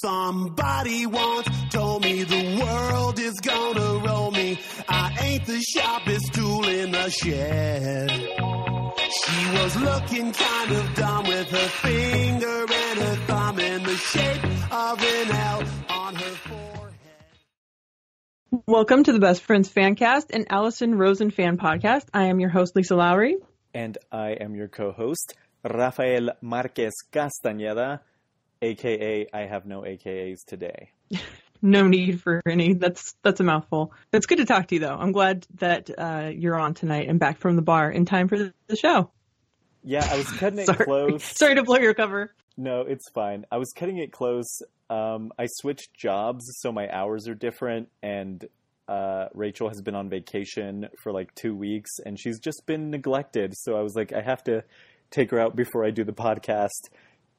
Somebody once told me the world is gonna roll me. I ain't the sharpest tool in the shed. She was looking kind of dumb with her finger and her thumb in the shape of an L on her forehead. Welcome to the Best Friends Fancast and Alison Rosen Fan Podcast. I am your host, Lisa Lawrie. And I am your co host, Rafael Marquez Castañeda, aka I have no AKAs today. No need for any. That's that's a mouthful. It's good to talk to you, though. I'm glad that uh, you're on tonight and back from the bar in time for the show. Yeah, I was cutting it Sorry. close. Sorry to blow your cover. No, it's fine. I was cutting it close. Um, I switched jobs, so my hours are different, and uh, Rachel has been on vacation for like two weeks, and she's just been neglected. So I was like, I have to take her out before I do the podcast,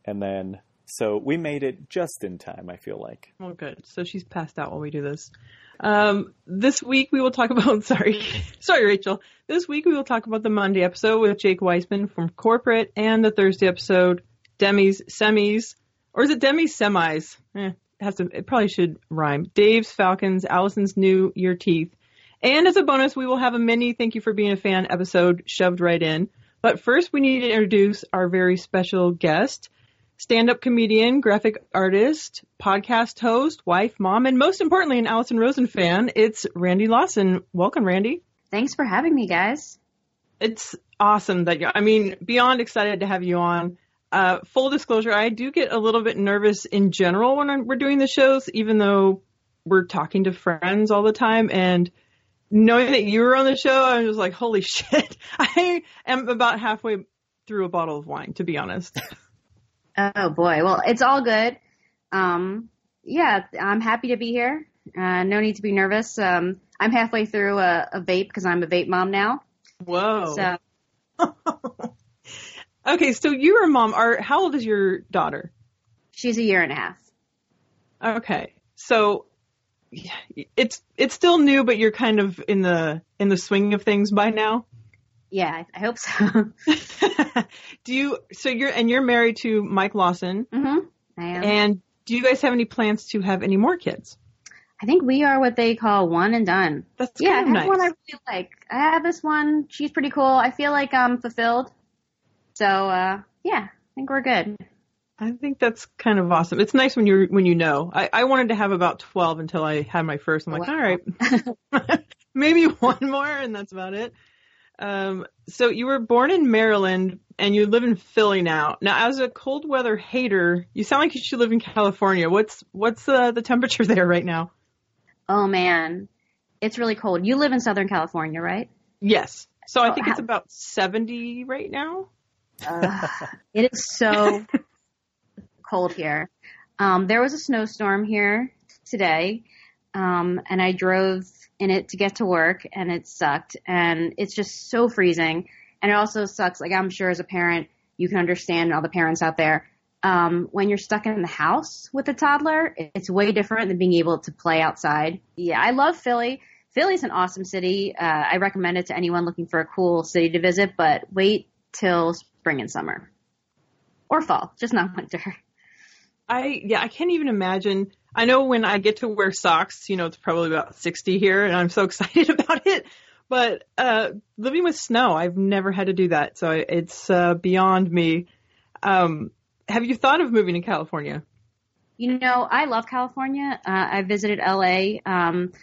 and then so we made it just in time. I feel like. Well, good. So she's passed out while we do this. Um, this week we will talk about. Sorry, sorry, Rachel. This week we will talk about the Monday episode with Jake Weisman from Corporate, and the Thursday episode, Demi's Semis, or is it Demi's Semis? Eh, it has to. It probably should rhyme. Dave's Falcons, Alison's New Year Teeth, and as a bonus, we will have a mini "Thank You for Being a Fan" episode shoved right in. But first, we need to introduce our very special guest stand up comedian, graphic artist, podcast host, wife, mom, and most importantly, an Alison Rosen fan. It's Randi Lawson. Welcome, Randi. Thanks for having me, guys. It's awesome that you, I mean, beyond excited to have you on. Uh, full disclosure, I do get a little bit nervous in general when I'm, we're doing the shows, even though we're talking to friends all the time. And knowing that you were on the show, I was like, holy shit. I am about halfway through a bottle of wine, to be honest. Oh boy. Well, it's all good. Um, yeah, I'm happy to be here. Uh, no need to be nervous. Um, I'm halfway through a, a vape because I'm a vape mom now. Whoa. So okay, so you're a mom. Are how old is your daughter? she's a year and a half. Okay, so it's it's still new, but you're kind of in the in the swing of things by now. Yeah, I, I hope so. do you? So you're and you're married to Mike Lawson, Mm-hmm. I am. and do you guys have any plans to have any more kids? I think we are what they call one and done. That's yeah, I have nice. one I really like. I have this one. She's pretty cool. I feel like I'm fulfilled. So, uh, yeah, I think we're good. I think that's kind of awesome. It's nice when you're when you know. I, I wanted to have about twelve until I had my first. I'm like, Wow. all right, maybe one more, and that's about it. Um, so you were born in Maryland and you live in Philly now. Now, as a cold weather hater, you sound like you should live in California. What's what's uh, the temperature there right now? Oh man, it's really cold. You live in Southern California, right? Yes. So I Oh, think how- it's about seventy right now. Ugh, it is so cold here. Um, there was a snowstorm here today, um, and I drove in it to get to work, and it sucked. And it's just so freezing. And it also sucks. Like I'm sure as a parent, you can understand all the parents out there. Um, when you're stuck in the house with a toddler, it's way different than being able to play outside. Yeah, I love Philly. Philly's an awesome city. Uh, I recommend it to anyone looking for a cool city to visit, but wait till spring and summer. Or fall, just not winter. I yeah, I can't even imagine. I know when I get to wear socks, you know, it's probably about 60 here and I'm so excited about it. But uh living with snow, I've never had to do that. So it's uh beyond me. Um have you thought of moving to California? You know, I love California. Uh, I visited LA um,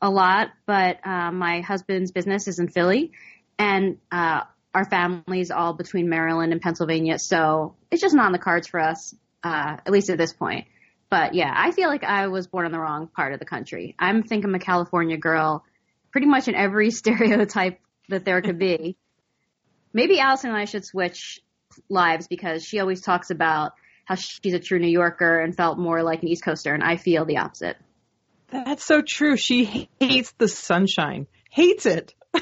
a lot, but uh, my husband's business is in Philly, and uh, our family's all between Maryland and Pennsylvania, so it's just not on the cards for us, uh, at least at this point. But yeah, I feel like I was born in the wrong part of the country. I'm think I'm a California girl, pretty much in every stereotype that there could be. Maybe Alison and I should switch lives because she always talks about how she's a true New Yorker and felt more like an East Coaster, and I feel the opposite. That's so true. She hates the sunshine. Hates it. I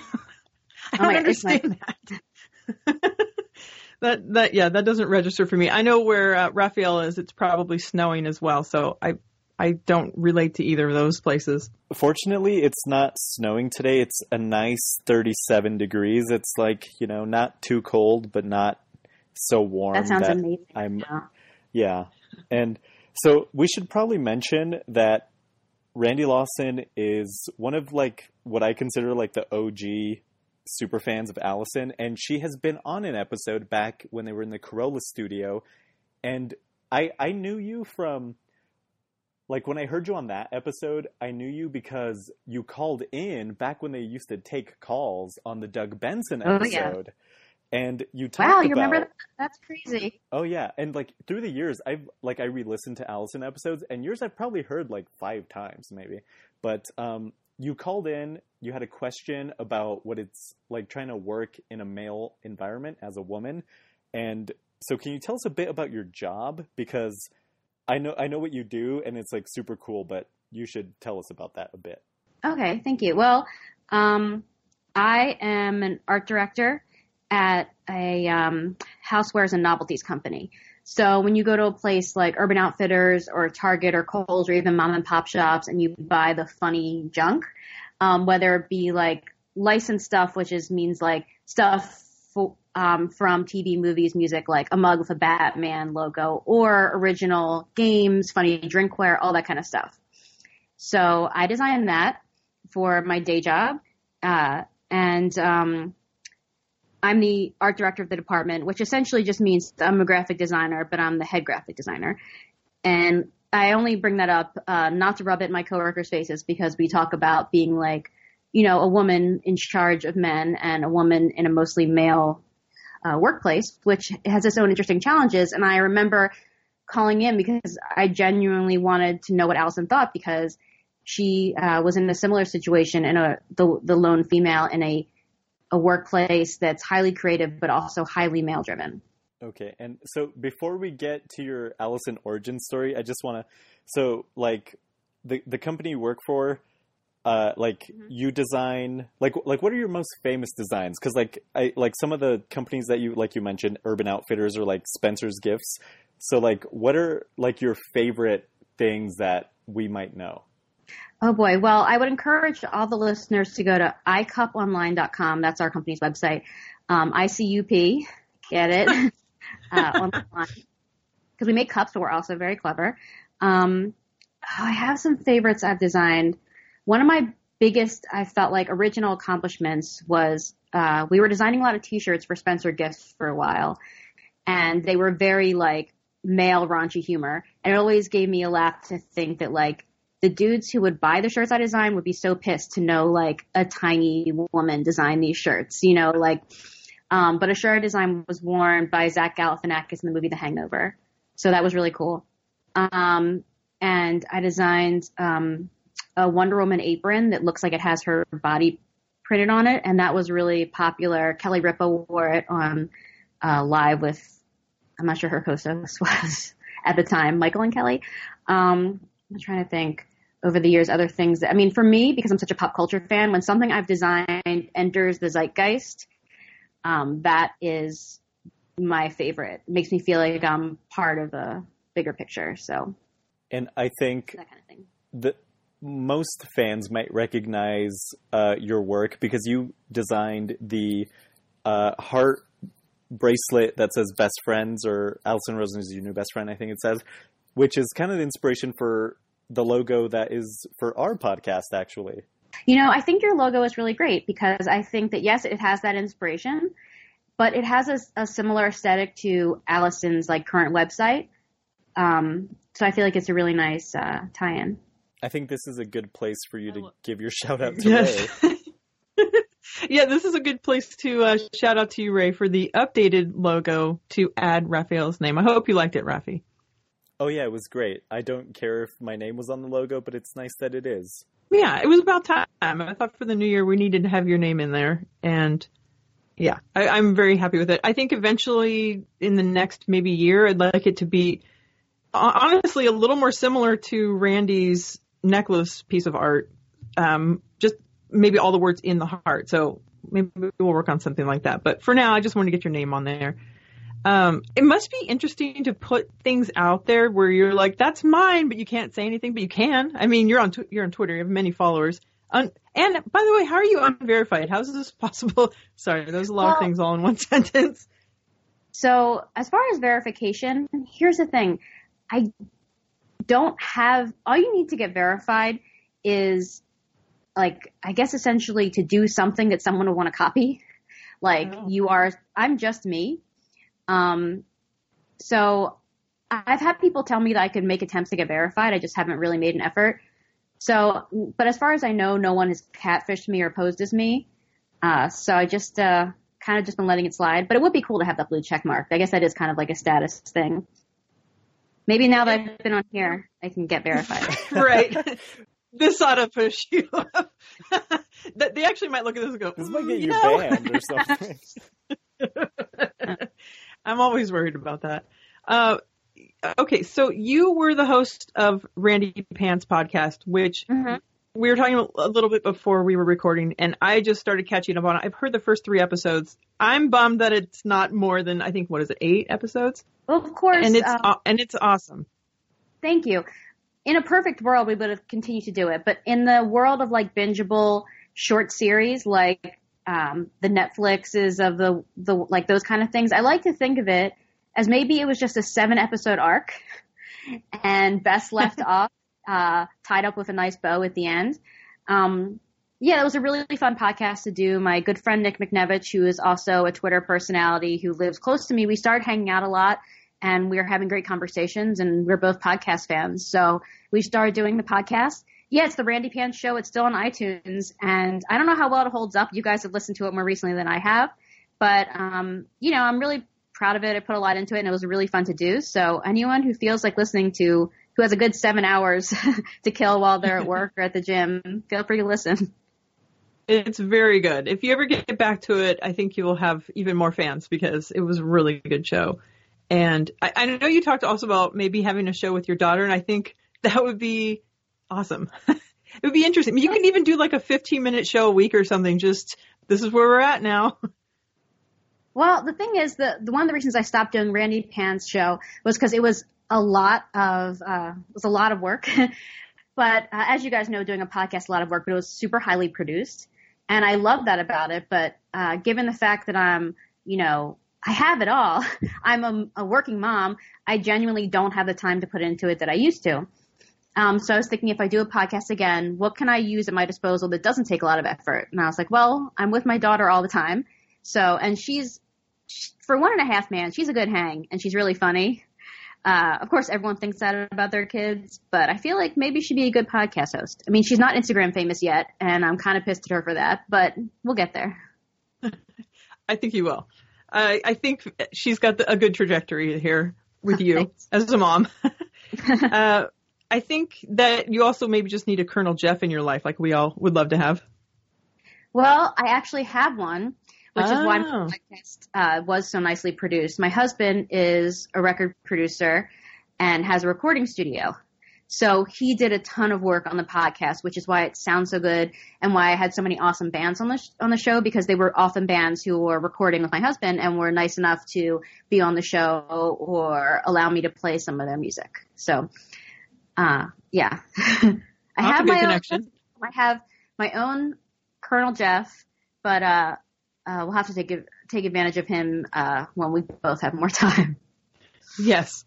Oh don't my God, understand that. that that yeah, that doesn't register for me. I know where uh, Rafael is. It's probably snowing as well, so I I don't relate to either of those places. Fortunately, it's not snowing today. It's a nice 37 degrees. It's like, you know, not too cold, but not so warm That sounds amazing. I'm Yeah. yeah. And So we should probably mention that Randi Lawson is one of like what I consider like the OG super fans of Alison, and she has been on an episode back when they were in the Carolla studio, and I I knew you from like when I heard you on that episode, I knew you because you called in back when they used to take calls on the Doug Benson Oh, episode. yeah. And you talked Wow, you about remember that? That's crazy. Oh yeah, and like through the years, I've like I re-listened to Alison episodes, and yours I've probably heard like five times maybe. But um, you called in, you had a question about what it's like trying to work in a male environment as a woman, and so can you tell us a bit about your job because I know I know what you do, and it's like super cool, but you should tell us about that a bit. Okay, thank you. Well, um, I am an art director at a um, housewares and novelties company. So when you go to a place like Urban Outfitters or Target or Kohl's or even mom and pop shops and you buy the funny junk, um, whether it be like licensed stuff, which is means like stuff fo- um, from TV, movies, music, like a mug with a Batman logo, or original games, funny drinkware, all that kind of stuff. So I designed that for my day job, uh, and um, I'm the art director of the department, which essentially just means I'm a graphic designer, but I'm the head graphic designer. And I only bring that up uh, not to rub it in my coworkers' faces because we talk about being like, you know, a woman in charge of men and a woman in a mostly male uh, workplace, which has its own interesting challenges. And I remember calling in because I genuinely wanted to know what Alison thought because she uh, was in a similar situation and a the the lone female in a a workplace that's highly creative but also highly male driven. Okay, and so before we get to your Alison origin story, I just want to, so like the the company you work for, uh, like you design, like like what are your most famous designs? Because like I like some of the companies that you like you mentioned, Urban Outfitters or like Spencer's Gifts. So like, what are like your favorite things that we might know? Oh boy. Well, I would encourage all the listeners to go to icuponline.com. That's our company's website. Um, ICUP. Get it? uh, online. Because we make cups, but we're also very clever. Um, oh, I have some favorites I've designed. One of my biggest, I felt like, original accomplishments was uh, we were designing a lot of t-shirts for Spencer Gifts for a while. And they were very like male raunchy humor. And it always gave me a laugh to think that like the dudes who would buy the shirts I designed would be so pissed to know like a tiny woman designed these shirts, you know, like, um, but a shirt I designed was worn by Zach Galifianakis in the movie The Hangover. So that was really cool. Um, and I designed, um, a Wonder Woman apron that looks like it has her body printed on it. And that was really popular. Kelly Ripa wore it on, uh, live with, I'm not sure her co-host was at the time, Michael and Kelly. Um, I'm trying to think over the years other things that I mean for me because I'm such a pop culture fan when something I've designed enters the zeitgeist um, that is my favorite it makes me feel like I'm part of a bigger picture so And I think that kind of thing the most fans might recognize uh, your work because you designed the uh, heart bracelet that says "best friends" or Alison Rosen is your new best friend. I think it says, which is kind of the inspiration for the logo that is for our podcast. Actually, you know I think your logo is really great because I think that yes it has that inspiration but it has a, a similar aesthetic to Alison's like current website um, so I feel like it's a really nice uh, tie-in I think this is a good place for you to give your shout out to Yes. Ray. yeah, this is a good place to uh, shout out to you, Ray, for the updated logo to add Rafael's name. I hope you liked it, Rafi. Oh yeah, it was great. I don't care if my name was on the logo, but it's nice that it is. Yeah, it was about time. I thought for the new year we needed to have your name in there, and yeah, I, I'm very happy with it. I think eventually in the next maybe year, I'd like it to be honestly a little more similar to Randi's necklace piece of art. Um, just maybe all the words in the heart. So maybe we'll work on something like that. But for now, I just want to get your name on there. Um, it must be interesting to put things out there where you're like, "That's mine," but you can't say anything. But you can. I mean, you're on tw- you're on Twitter. You have many followers. Un- and by the way, how are you unverified? How is this possible? Sorry, there's a lot of things all in one sentence. So as far as verification, here's the thing. I don't have all you need to get verified is like I guess essentially to do something that someone would want to copy. Like Oh. you are I'm just me. Um so I've had people tell me that I could make attempts to get verified. I just haven't really made an effort. So, but as far as I know, no one has catfished me or posed as me. Uh, so I just, uh, kind of just been letting it slide. But it would be cool to have that blue check mark. I guess that is kind of like a status thing. Maybe now that I've been on here, I can get verified. right. this ought to push you up. They actually might look at this and go, This might "Mm, get you you know." banned or something. I'm always worried about that. Uh, okay, so you were the host of Randi Pants podcast, which Mhm. we were talking a little bit before we were recording, and I just started catching up on it. I've heard the first three episodes. I'm bummed that it's not more than I think what is it, eight episodes, Well, of course. and it's uh, and it's awesome. Thank you. In a perfect world, we would have continued to do it, but in the world of like bingeable short series, like um, the Netflixes of the the like those kind of things, I like to think of it as maybe it was just a seven episode arc, and best left off, uh, tied up with a nice bow at the end. Um, yeah, it was a really fun podcast to do. My good friend Nick McNevich, who is also a Twitter personality who lives close to me, we started hanging out a lot and we were having great conversations and we're both podcast fans. So we started doing the podcast. Yeah, it's the Randi Pants show. It's still on iTunes and I don't know how well it holds up. You guys have listened to it more recently than I have, but, um, you know, I'm really proud of it. I put a lot into it and it was really fun to do. So anyone who feels like listening to, who has a good seven hours to kill while they're at work or at the gym, feel free to listen. It's very good. If you ever get back to it, I think you will have even more fans because it was a really good show. And I, I know you talked also about maybe having a show with your daughter, and I think that would be awesome. it would be interesting. You can even do like a 15 minute show a week or something. Just this is where we're at now. Well, the thing is, the one of the reasons I stopped doing Randy Pan's show was because it was a lot of uh, was a lot of work. but uh, as you guys know, doing a podcast a lot of work, but it was super highly produced, and I love that about it. But uh, given the fact that I'm, you know, I have it all. I'm a, a working mom. I genuinely don't have the time to put into it that I used to. Um, so I was thinking if I do a podcast again, what can I use at my disposal that doesn't take a lot of effort? And I was like, well, I'm with my daughter all the time. So, and she's, sh for one and a half man, she's a good hang and she's really funny. Uh, of course, everyone thinks that about their kids, but I feel like maybe she'd be a good podcast host. I mean, she's not Instagram famous yet, and I'm kind of pissed at her for that, but we'll get there. I think you will. I I think she's got the, a good trajectory here with you Thanks. as a mom. uh, I think that you also maybe just need a Colonel Jeff in your life, like we all would love to have. Well, I actually have one, which is why my Oh. podcast uh, was so nicely produced. My husband is a record producer and has a recording studio. So he did a ton of work on the podcast, which is why it sounds so good and why I had so many awesome bands on the sh- on the show because they were often bands who were recording with my husband and were nice enough to be on the show or allow me to play some of their music. So, uh, yeah, I have my own connection. I have my own Colonel Jeff, but uh, uh, we'll have to take take advantage of him uh, when we both have more time. Yes.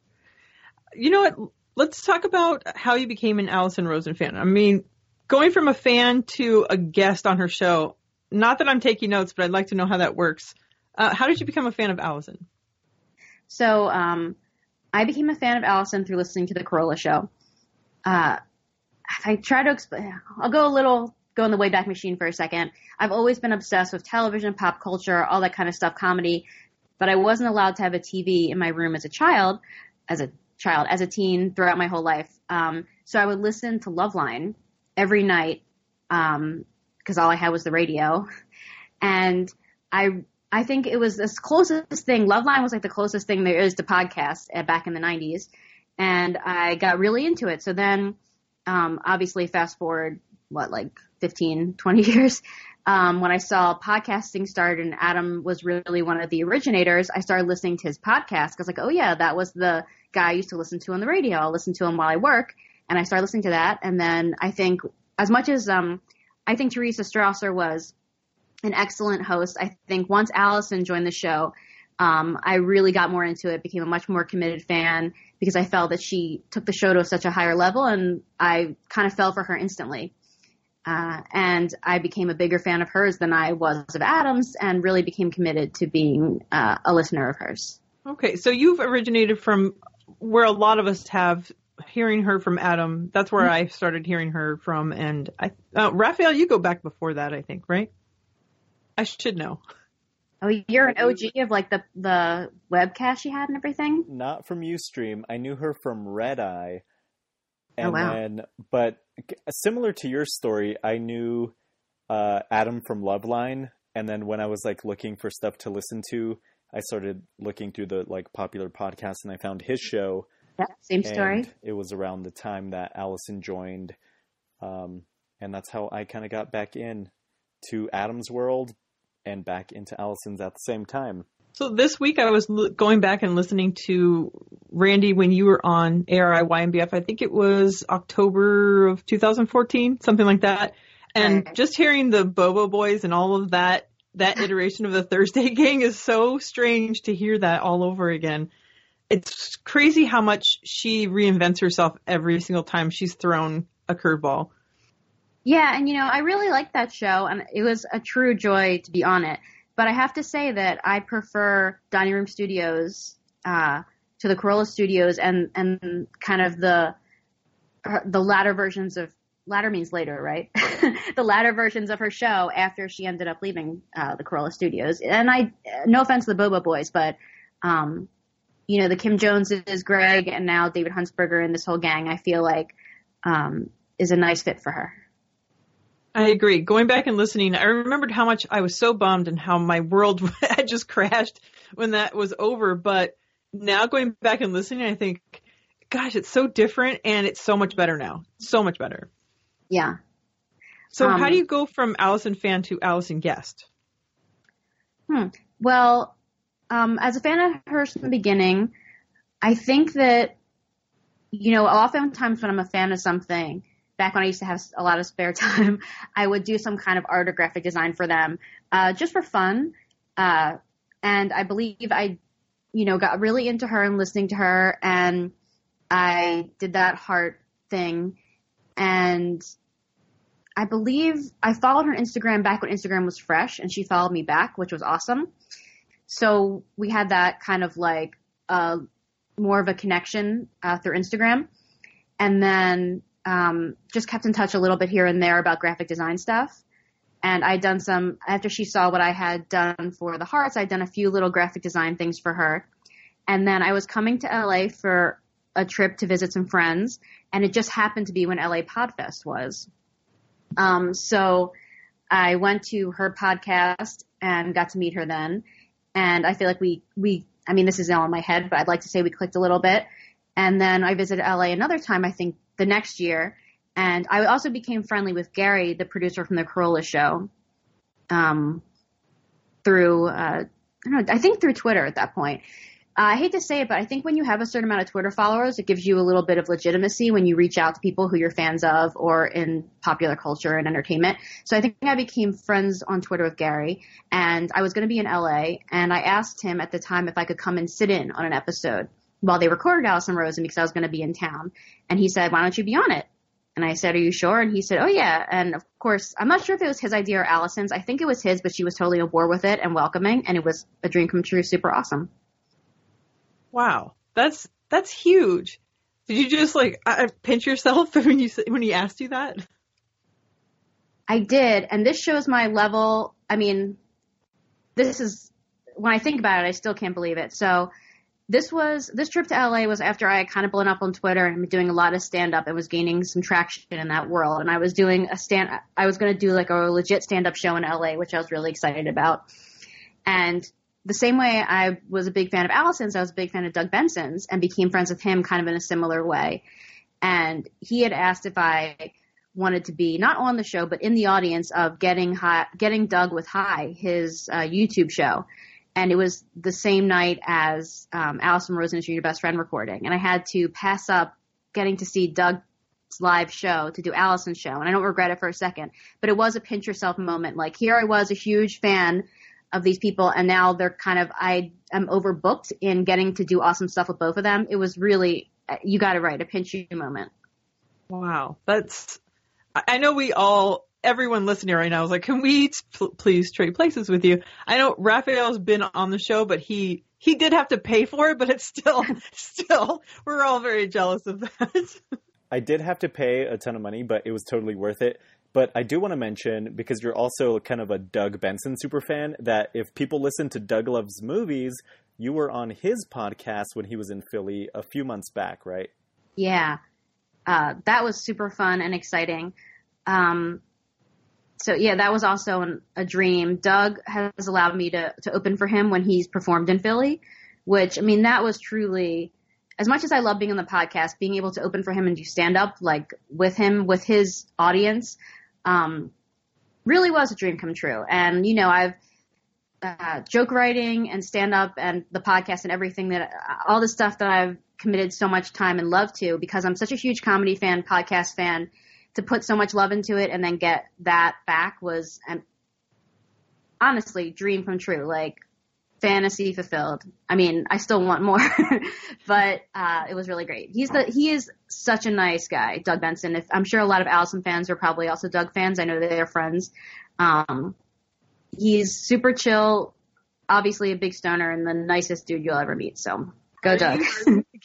You know what? Let's talk about how you became an Alison Rosen fan. I mean, going from a fan to a guest on her show. Not that I'm taking notes, but I'd like to know how that works. Uh, how did you become a fan of Alison? So um, I became a fan of Alison through listening to the Carolla Show. Uh, I try to explain, I'll go a little go in the Wayback Machine for a second. I've always been obsessed with television, pop culture, all that kind of stuff, comedy. But I wasn't allowed to have a TV in my room as a child, as a child, as a teen, throughout my whole life. Um, so I would listen to Loveline every night because all I had was the radio, and I I think it was the closest thing. Loveline was like the closest thing there is to podcasts uh, back in the '90s, and I got really into it. So then, um, obviously, fast forward what like 15, 20 years. Um, when I saw podcasting start and Adam was really one of the originators, I started listening to his podcast. I was like, oh yeah, that was the guy I used to listen to on the radio. I'll listen to him while I work. And I started listening to that. And then I think as much as, um, I think Teresa Strasser was an excellent host, I think once Alison joined the show, um, I really got more into it, became a much more committed fan because I felt that she took the show to such a higher level and I kind of fell for her instantly. Uh, and I became a bigger fan of hers than I was of Adam's and really became committed to being uh, a listener of hers. Okay, so you've originated from where a lot of us have hearing her from Adam. That's where I started hearing her from, and I, uh, Rafael, you go back before that, I think, right? I should know. Oh, you're an OG of like the the webcast she had and everything. Not from UStream. I knew her from Red Eye. And Oh, wow. then, but similar to your story, I knew uh, Adam from Loveline, and then when I was like looking for stuff to listen to, I started looking through the like popular podcasts, and I found his show. Yeah, same story. It was around the time that Alison joined, um, and that's how I kind of got back in to Adam's world and back into Alison's at the same time. So this week I was l- going back and listening to Randi when you were on ARIYNBF. I think it was October of 2014, something like that. And just hearing the Bobo Boys and all of that, that iteration of the Thursday Gang is so strange to hear that all over again. It's crazy how much she reinvents herself every single time she's thrown a curveball. Yeah, and you know, I really liked that show, and it was a true joy to be on it. But I have to say that I prefer Dining Room Studios uh, to the Carolla Studios, and and kind of the the latter versions of latter means later, right? the latter versions of her show after she ended up leaving uh, the Carolla Studios. And I, no offense to the Boba Boys, but um, you know, the Kim Joneses, Greg, and now David Huntsberger and this whole gang, I feel like um, is a nice fit for her. I agree. Going back and listening, I remembered how much I was so bummed and how my world had just crashed when that was over. But now going back and listening, I think, gosh, it's so different and it's so much better now. So much better. Yeah. So Um, how do you go from Alison fan to Alison guest? Hmm. Well, um, as a fan of hers from the beginning, I think that, you know, oftentimes when I'm a fan of something, back when I used to have a lot of spare time, I would do some kind of art or graphic design for them, uh, just for fun. Uh, and I believe I, you know, got really into her and listening to her, and I did that heart thing, and I believe I followed her Instagram back when Instagram was fresh, and she followed me back, which was awesome. So we had that kind of like uh, more of a connection uh, through Instagram, and then um, just kept in touch a little bit here and there about graphic design stuff. And I'd done some after she saw what I had done for the hearts. I'd done a few little graphic design things for her, and then I was coming to LA for a trip to visit some friends, and it just happened to be when LA Podfest was. Um, so I went to her podcast and got to meet her then. And I feel like we, we, I mean, this is all in my head, but I'd like to say we clicked a little bit. And then I visited LA another time, I think the next year. And I also became friendly with Gary, the producer from the Carolla show, um, through, uh, I don't know, I think through Twitter at that point. Uh, I hate to say it, but I think when you have a certain amount of Twitter followers, it gives you a little bit of legitimacy when you reach out to people who you're fans of or in popular culture and entertainment. So I think I became friends on Twitter with Gary, and I was going to be in LA, and I asked him at the time if I could come and sit in on an episode while they recorded Alison Rosen because I was going to be in town. And he said, why don't you be on it? And I said, are you sure? And he said, oh yeah. And of course, I'm not sure if it was his idea or Alison's. I think it was his, but she was totally on board with it and welcoming, and it was a dream come true, super awesome. Wow, that's that's huge. Did you just like pinch yourself when you when he asked you that? I did, and this shows my level. I mean, this is when I think about it, I still can't believe it. So, this was this trip to LA was after I had kind of blown up on Twitter and been doing a lot of stand up and was gaining some traction in that world. And I was doing a stand. I was going to do like a legit stand up show in LA, which I was really excited about. And the same way I was a big fan of Alison's, I was a big fan of Doug Benson's and became friends with him kind of in a similar way. And he had asked if I wanted to be not on the show, but in the audience of getting high, getting Doug with High, his uh, YouTube show. And it was the same night as um, Alison Rosen is Your Best Friend recording. And I had to pass up getting to see Doug's live show to do Alison's show. And I don't regret it for a second, but it was a pinch yourself moment. Like here I was, a huge fan of these people, and now they're kind of I am overbooked in getting to do awesome stuff with both of them. It was really you got it right, a pinch you moment. Wow, that's. I know we all, everyone listening right now is like, can we p- please trade places with you? I know Rafael's been on the show, but he he did have to pay for it, but it's still still we're all very jealous of that. I did have to pay a ton of money, but it was totally worth it. But I do want to mention, because you're also kind of a Doug Benson super fan, that if people listen to Doug Loves Movies, you were on his podcast when he was in Philly a few months back, right? Yeah. Uh, that was super fun and exciting. Um, so yeah, that was also an, a dream. Doug has allowed me to, to open for him when he's performed in Philly, which I mean, that was truly, as much as I love being on the podcast, being able to open for him and do stand up like with him, with his audience, um, really was a dream come true. And, you know, I've, uh, joke writing and stand up and the podcast and everything that all the stuff that I've committed so much time and love to because I'm such a huge comedy fan, podcast fan. To put so much love into it and then get that back was, um, honestly, dream come true. Like fantasy fulfilled. I mean, I still want more, but uh, it was really great. He's the he is such a nice guy, Doug Benson. If I'm sure a lot of Alison fans are probably also Doug fans. I know they're friends. Um, he's super chill, obviously a big stoner and the nicest dude you'll ever meet. So go Doug.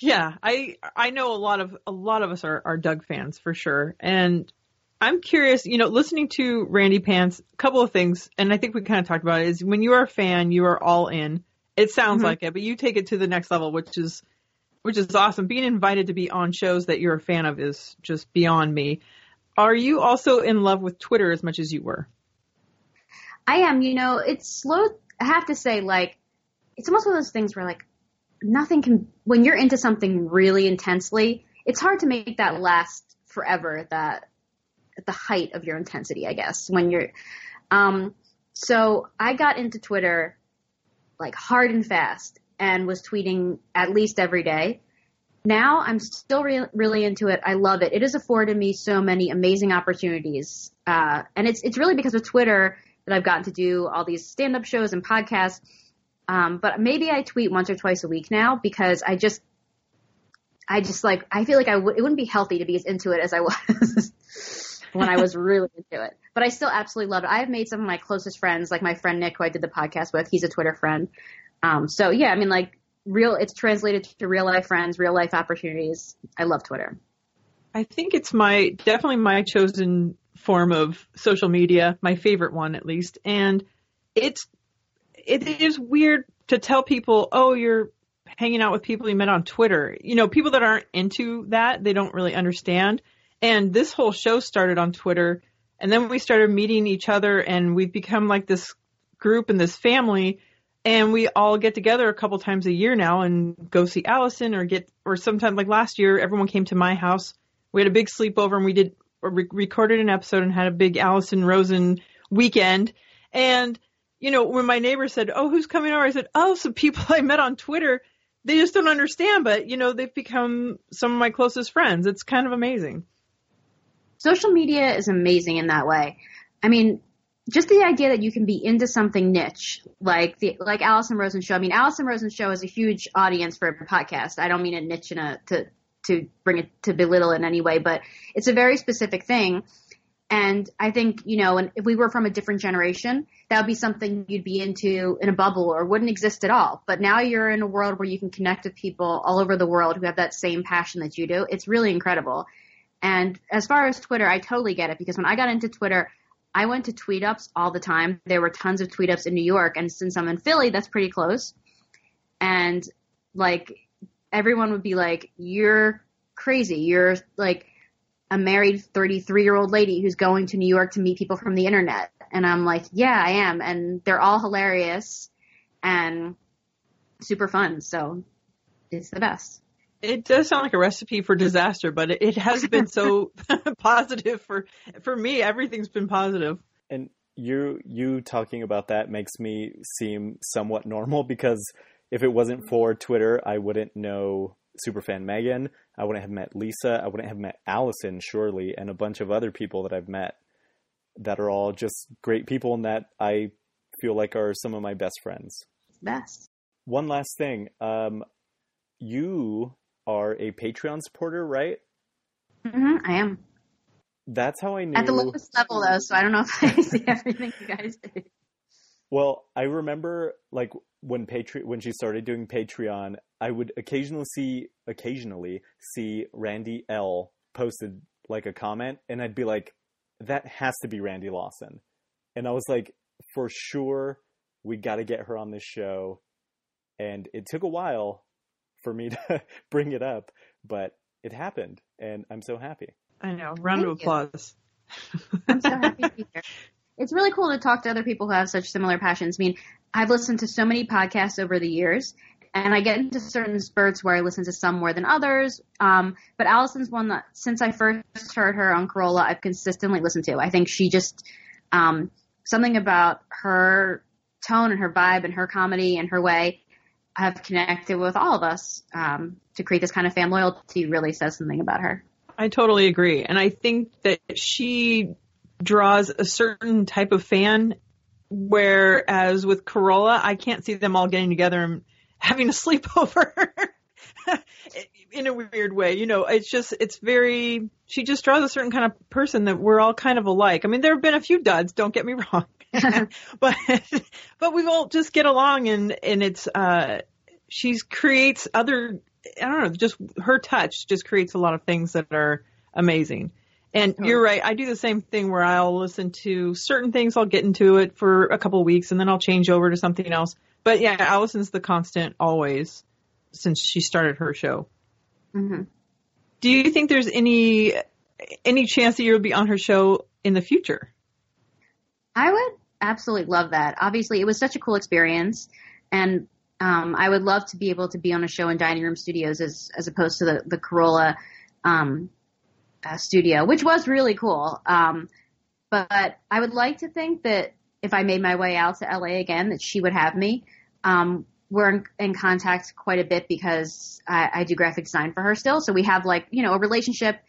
Yeah, I I know a lot of a lot of us are, are Doug fans for sure. And I'm curious, you know, listening to Randi Pants, a couple of things, and I think we kind of talked about it, is when you are a fan, you are all in. It sounds mm-hmm. like it, but you take it to the next level, which is which is awesome. Being invited to be on shows that you're a fan of is just beyond me. Are you also in love with Twitter as much as you were? I am, you know, it's slow. I have to say, like, it's almost one of those things where, like, nothing can, when you're into something really intensely, it's hard to make that last forever, that, at the height of your intensity, I guess, when you're, um, so I got into Twitter, like, hard and fast and was tweeting at least every day. Now I'm still re- really into it. I love it. It has afforded me so many amazing opportunities. Uh, and it's, it's really because of Twitter that I've gotten to do all these stand up shows and podcasts. Um, but maybe I tweet once or twice a week now because I just, I just like, I feel like I w- it wouldn't be healthy to be as into it as I was when I was really into it. But I still absolutely love it. I have made some of my closest friends, like my friend Nick, who I did the podcast with. He's a Twitter friend. Um, so yeah, I mean, like real, it's translated to real life friends, real life opportunities. I love Twitter. I think it's my definitely my chosen form of social media, my favorite one at least. And it's, it is weird to tell people, oh, you're hanging out with people you met on Twitter. You know, people that aren't into that, they don't really understand. And this whole show started on Twitter. And then we started meeting each other and we've become like this group and this family. And we all get together a couple times a year now and go see Alison or get, or sometimes like last year, everyone came to my house. We had a big sleepover and we did re- recorded an episode and had a big Alison Rosen weekend. And, you know, when my neighbor said, Oh, who's coming over? I said, Oh, some people I met on Twitter. They just don't understand, but, you know, they've become some of my closest friends. It's kind of amazing. Social media is amazing in that way. I mean, just the idea that you can be into something niche, like the like Alison Rosen show. I mean, Alison Rosen show is a huge audience for a podcast. I don't mean a niche in a to to bring it to belittle it in any way, but it's a very specific thing. And I think, you know, and if we were from a different generation, that would be something you'd be into in a bubble or wouldn't exist at all. But now you're in a world where you can connect with people all over the world who have that same passion that you do. It's really incredible. And as far as Twitter, I totally get it because when I got into Twitter, I went to tweet ups all the time. There were tons of tweet ups in New York. And since I'm in Philly, that's pretty close. And like everyone would be like, you're crazy. You're like a married 33 year old lady who's going to New York to meet people from the internet. And I'm like, yeah, I am. And they're all hilarious and super fun. So it's the best. It does sound like a recipe for disaster, but it has been so positive for for me. Everything's been positive. And you you talking about that makes me seem somewhat normal because if it wasn't for Twitter, I wouldn't know superfan Megan. I wouldn't have met Lisa. I wouldn't have met Alison, surely, and a bunch of other people that I've met that are all just great people and that I feel like are some of my best friends. Best. One last thing. Um, you are a Patreon supporter, right? Mm-hmm, I am That's how I knew. at the lowest level though, so I don't know if I see everything you guys do. Well, I remember like when Patre- when she started doing Patreon, I would occasionally see occasionally see Randi L posted like a comment and I'd be like that has to be Randi Lawson. And I was like for sure we got to get her on this show. And it took a while for me to bring it up, but it happened and I'm so happy. I know. Round of Thank you. applause. I'm so happy to be here. It's really cool to talk to other people who have such similar passions. I mean, I've listened to so many podcasts over the years, and I get into certain spurts where I listen to some more than others. Um, but Alison's one that, since I first heard her on Carolla, I've consistently listened to. I think she just, um, something about her tone and her vibe and her comedy and her way have connected with all of us um, to create this kind of fan loyalty really says something about her. I totally agree. And I think that she draws a certain type of fan, whereas with Carolla, I can't see them all getting together and having a sleepover in a weird way. You know, it's just, it's very, she just draws a certain kind of person that we're all kind of alike. I mean, there have been a few duds, don't get me wrong. but, but we all just get along and, and it's, uh, she creates other, I don't know, just her touch just creates a lot of things that are amazing. And you're right. I do the same thing where I'll listen to certain things. I'll get into it for a couple of weeks and then I'll change over to something else. But yeah, Alison's the constant always since she started her show. hmm Do you think there's any any chance that you'll be on her show in the future? I would absolutely love that. Obviously, it was such a cool experience, and um, I would love to be able to be on a show in Dining Room Studios as as opposed to the the Carolla um, uh, studio, which was really cool. Um, but I would like to think that if I made my way out to LA again, that she would have me. Um, we're in, in contact quite a bit because I, I do graphic design for her still, so we have like you know a relationship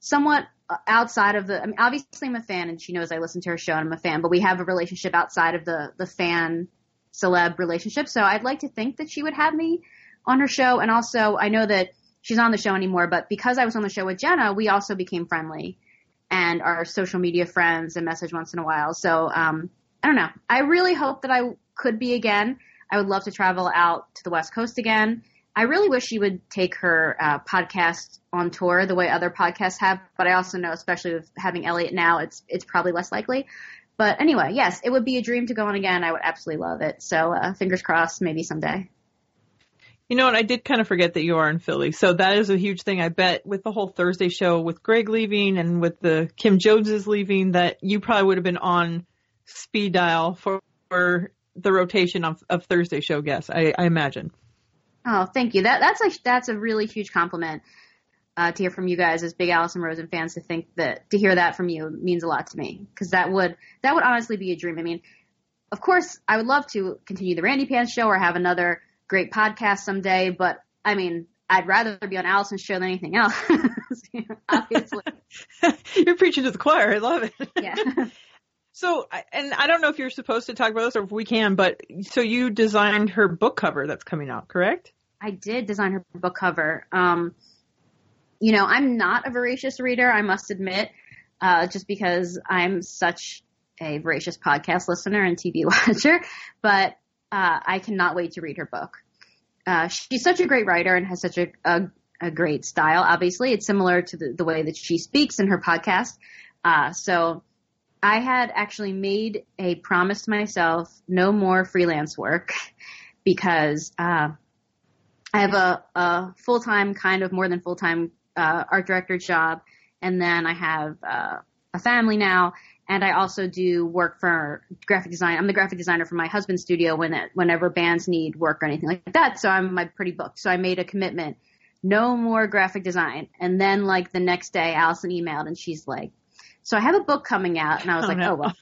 somewhat outside of the. I mean, obviously I'm a fan, and she knows I listen to her show, and I'm a fan. But we have a relationship outside of the the fan celeb relationship. So I'd like to think that she would have me on her show, and also I know that she's on the show anymore, but because I was on the show with Jenna, we also became friendly and are social media friends and message once in a while. So um, I don't know. I really hope that I could be again. I would love to travel out to the West Coast again. I really wish she would take her uh, podcast on tour the way other podcasts have, but I also know, especially with having Elliot now, it's it's probably less likely. But anyway, yes, it would be a dream to go on again. I would absolutely love it. So uh, fingers crossed, maybe someday. You know what? I did kind of forget that you are in Philly. So that is a huge thing. I bet with the whole Thursday show with Greg leaving and with the Kim Joneses leaving that you probably would have been on speed dial for, for the rotation of, of Thursday show guests, I, I imagine. Oh, thank you. That that's like that's a really huge compliment uh, to hear from you guys as big Alison Rosen fans. To think that to hear that from you means a lot to me because that would that would honestly be a dream. I mean, of course, I would love to continue the Randi Pants show or have another great podcast someday. But I mean, I'd rather be on Alison's show than anything else. Obviously, You're preaching to the choir. I love it. yeah. So, and I don't know if you're supposed to talk about this or if we can, but so you designed her book cover that's coming out, correct? I did design her book cover. Um, you know, I'm not a voracious reader, I must admit, uh, just because I'm such a voracious podcast listener and TV watcher, but uh, I cannot wait to read her book. Uh, she's such a great writer and has such a, a, a great style. Obviously, it's similar to the, the way that she speaks in her podcast. Uh, so I had actually made a promise to myself, no more freelance work, because uh, I have a, a full time, kind of more than full time uh, art director job, and then I have uh, a family now, and I also do work for graphic design. I'm the graphic designer for my husband's studio when it, whenever bands need work or anything like that. So I'm my pretty booked. So I made a commitment, no more graphic design. And then like the next day, Alison emailed and she's like, "So I have a book coming out," and I was Oh, like, no. "Oh well."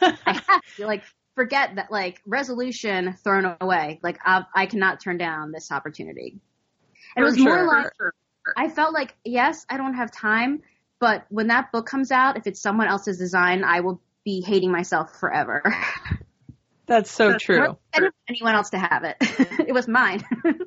I have to like forget that like resolution thrown away. Like I, I cannot turn down this opportunity. And it was For more like I felt like yes, I don't have time, but when that book comes out, if it's someone else's design, I will be hating myself forever. That's so true. I didn't want anyone else to have it. it was mine.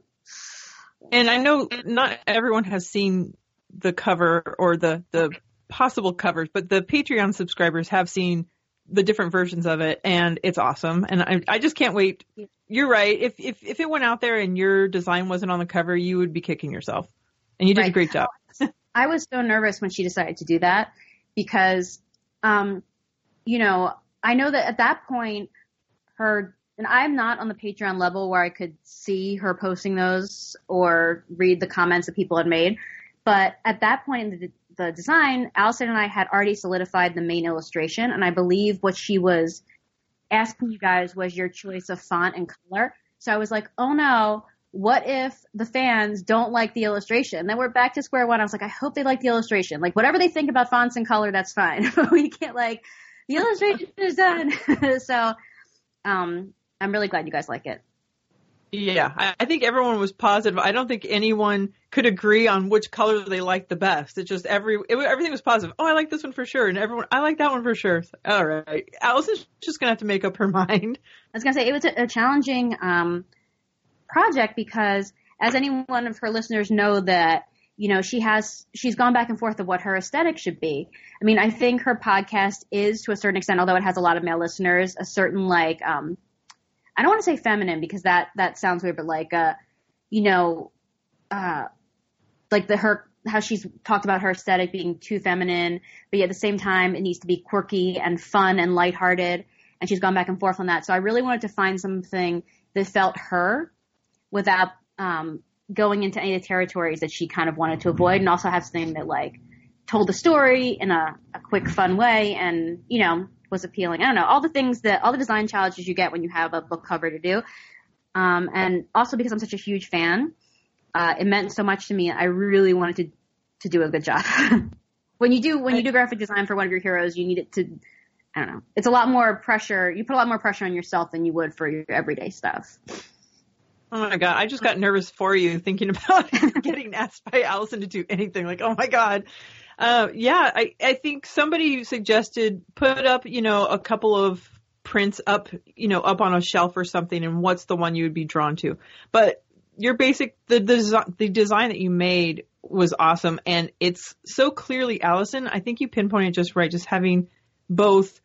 And I know not everyone has seen the cover or the the possible covers, but the Patreon subscribers have seen the different versions of it, and it's awesome. And I I just can't wait. You're right. If if if it went out there and your design wasn't on the cover, you would be kicking yourself. And you did a great job. I was so nervous when she decided to do that because, um, you know, I know that at that point, her and I'm not on the Patreon level where I could see her posting those or read the comments that people had made. But at that point in the, the design, Alison and I had already solidified the main illustration, and I believe what she was asking you guys was your choice of font and color. So I was like, oh no, what if the fans don't like the illustration? Then we're back to square one. I was like, I hope they like the illustration. Like whatever they think about fonts and color, that's fine. But we can't like the illustration is done. so um I'm really glad you guys like it. Yeah, I, think everyone was positive. I don't think anyone could agree on which color they liked the best. It just every it, everything was positive. Oh, I like this one for sure, and everyone I like that one for sure. All right, Alison's just gonna have to make up her mind. I was gonna say it was a, a challenging um, project because, as any one of her listeners know, that you know she has she's gone back and forth of what her aesthetic should be. I mean, I think her podcast is to a certain extent, although it has a lot of male listeners, a certain like um, I don't want to say feminine because that that sounds weird, but like uh, you know, uh, like the her how she's talked about her aesthetic being too feminine, but yet at the same time it needs to be quirky and fun and lighthearted. And she's gone back and forth on that. So I really wanted to find something that felt her without um, going into any of the territories that she kind of wanted to avoid, and also have something that like told the story in a, a quick, fun way, and you know was appealing. I don't know all the things that all the design challenges you get when you have a book cover to do, um, and also because I'm such a huge fan, uh, it meant so much to me. I really wanted to to do a good job. when you do when you do graphic design for one of your heroes, you need it to. I don't know. It's a lot more pressure. You put a lot more pressure on yourself than you would for your everyday stuff. Oh my god, I just got nervous for you thinking about getting asked by Alison to do anything. Like, oh my god. Uh, yeah, I, I think somebody suggested put up, you know, a couple of prints up, you know, up on a shelf or something, and what's the one you would be drawn to. But your basic, the design, the design that you made was awesome, and it's so clearly Alison. I think you pinpointed just right, just having both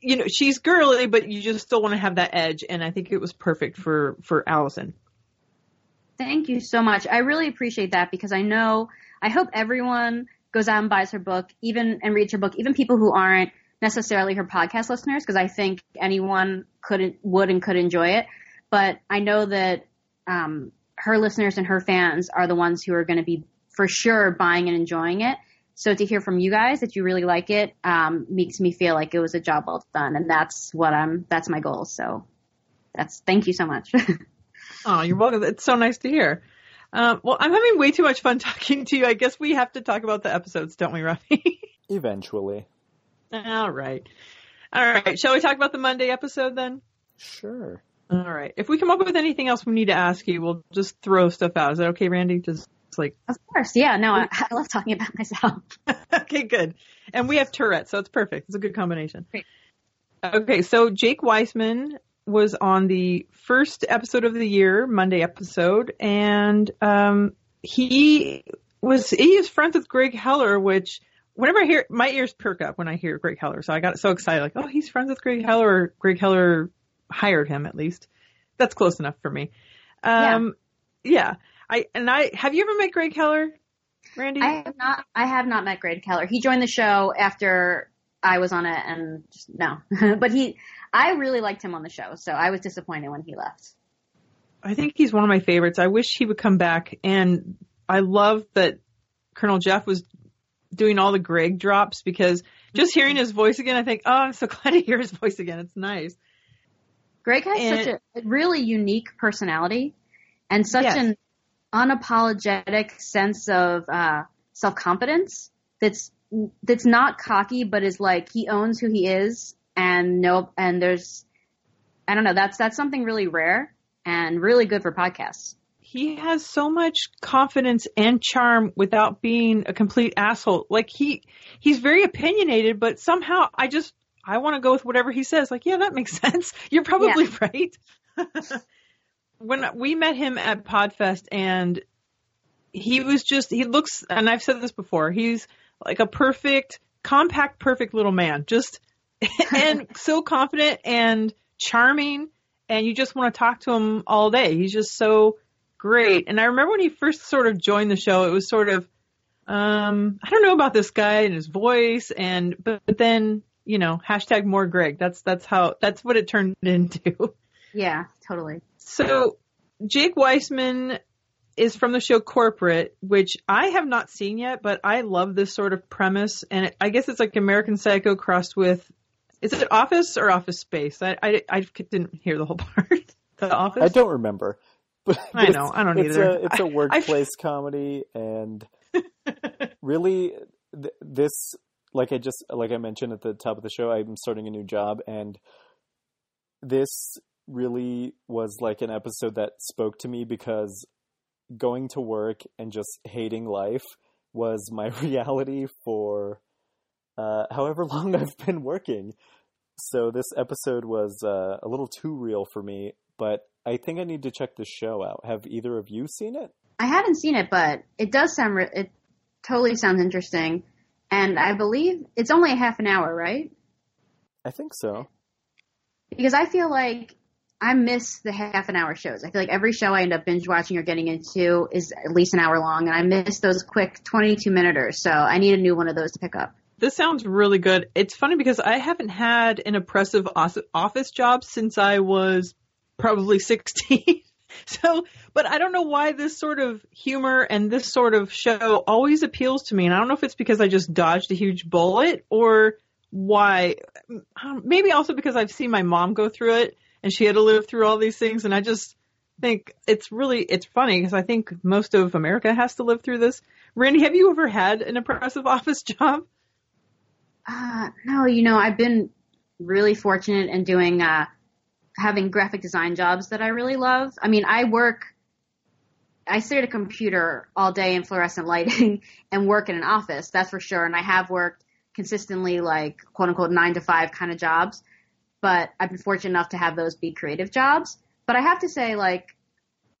you know, she's girly, but you just still want to have that edge, and I think it was perfect for for Alison. Thank you so much. I really appreciate that because I know, I hope everyone goes out and buys her book, even and reads her book, even people who aren't necessarily her podcast listeners, because I think anyone could would and could enjoy it. But I know that um, her listeners and her fans are the ones who are going to be for sure buying and enjoying it. So to hear from you guys that you really like it um, makes me feel like it was a job well done, and that's what I'm. That's my goal. So that's thank you so much. Oh, you're welcome. It's so nice to hear. Um, well, I'm having way too much fun talking to you. I guess we have to talk about the episodes, don't we, Rafi? Eventually. All right. All right. Shall we talk about the Monday episode then? Sure. All right. If we come up with anything else we need to ask you, we'll just throw stuff out. Is that okay, Randi? Just like, of course, yeah. No, I, I love talking about myself. okay, good. And we have Tourette, so it's perfect. It's a good combination. Great. Okay, so Jake Weisman was on the first episode of the year, Monday episode, and um, he was he is friends with Greg Heller, which whenever I hear my ears perk up when I hear Greg Heller. So I got so excited, like, oh, he's friends with Greg Heller, Greg Heller hired him at least. That's close enough for me. Um, yeah. I and I have you ever met Greg Keller, Randi? I have not. I have not met Greg Keller. He joined the show after I was on it, and just no. but he, I really liked him on the show, so I was disappointed when he left. I think he's one of my favorites. I wish he would come back, and I love that Colonel Jeff was doing all the Greg drops because just hearing his voice again, I think, oh, I'm so glad to hear his voice again. It's nice. Greg has And- such a really unique personality and such Yes. an unapologetic sense of uh, self confidence. That's that's not cocky, but is like he owns who he is, and no, and there's, I don't know. That's that's something really rare and really good for podcasts. He has so much confidence and charm without being a complete asshole. Like he, he's very opinionated, but somehow I just, I want to go with whatever he says. Like, yeah, that makes sense. You're probably right. when we met him at Podfest and he was just, he looks, and I've said this before, he's like a perfect, compact, perfect little man. Just, and so confident and charming. And you just want to talk to him all day. He's just so great. And I remember when he first sort of joined the show, it was sort of, um, I don't know about this guy and his voice, and but, but then you know, hashtag more Greg. That's that's how that's what it turned into. Yeah, totally. So Jake Weisman is from the show Corporate, which I have not seen yet, but I love this sort of premise, and it, I guess it's like American Psycho crossed with. Is it Office or Office Space? I I, I didn't hear the whole part. the Office. I don't remember. But, I know. I don't it's either. A, it's a I- workplace comedy, and really, th- this, like I just, like I mentioned at the top of the show, I'm starting a new job, and this really was like an episode that spoke to me because going to work and just hating life was my reality for uh, however long I've been working. So this episode was uh, a little too real for me, but I think I need to check this show out. Have either of you seen it? I haven't seen it, but it does sound re- it totally sounds interesting, and I believe it's only a half an hour, right? I think so. Because I feel like I miss the half an hour shows. I feel like every show I end up binge watching or getting into is at least an hour long, and I miss those quick 22 minuters. So I need a new one of those to pick up. This sounds really good. It's funny because I haven't had an oppressive office job since I was probably 16. so, but I don't know why this sort of humor and this sort of show always appeals to me. And I don't know if it's because I just dodged a huge bullet or why. Maybe also because I've seen my mom go through it and she had to live through all these things. And I just think it's really, it's funny because I think most of America has to live through this. Randi, have you ever had an oppressive office job? Uh, no, you know, I've been really fortunate in doing, uh, having graphic design jobs that I really love. I mean, I work, I sit at a computer all day in fluorescent lighting and work in an office, that's for sure. And I have worked consistently like quote unquote nine to five kind of jobs, but I've been fortunate enough to have those be creative jobs. But I have to say like,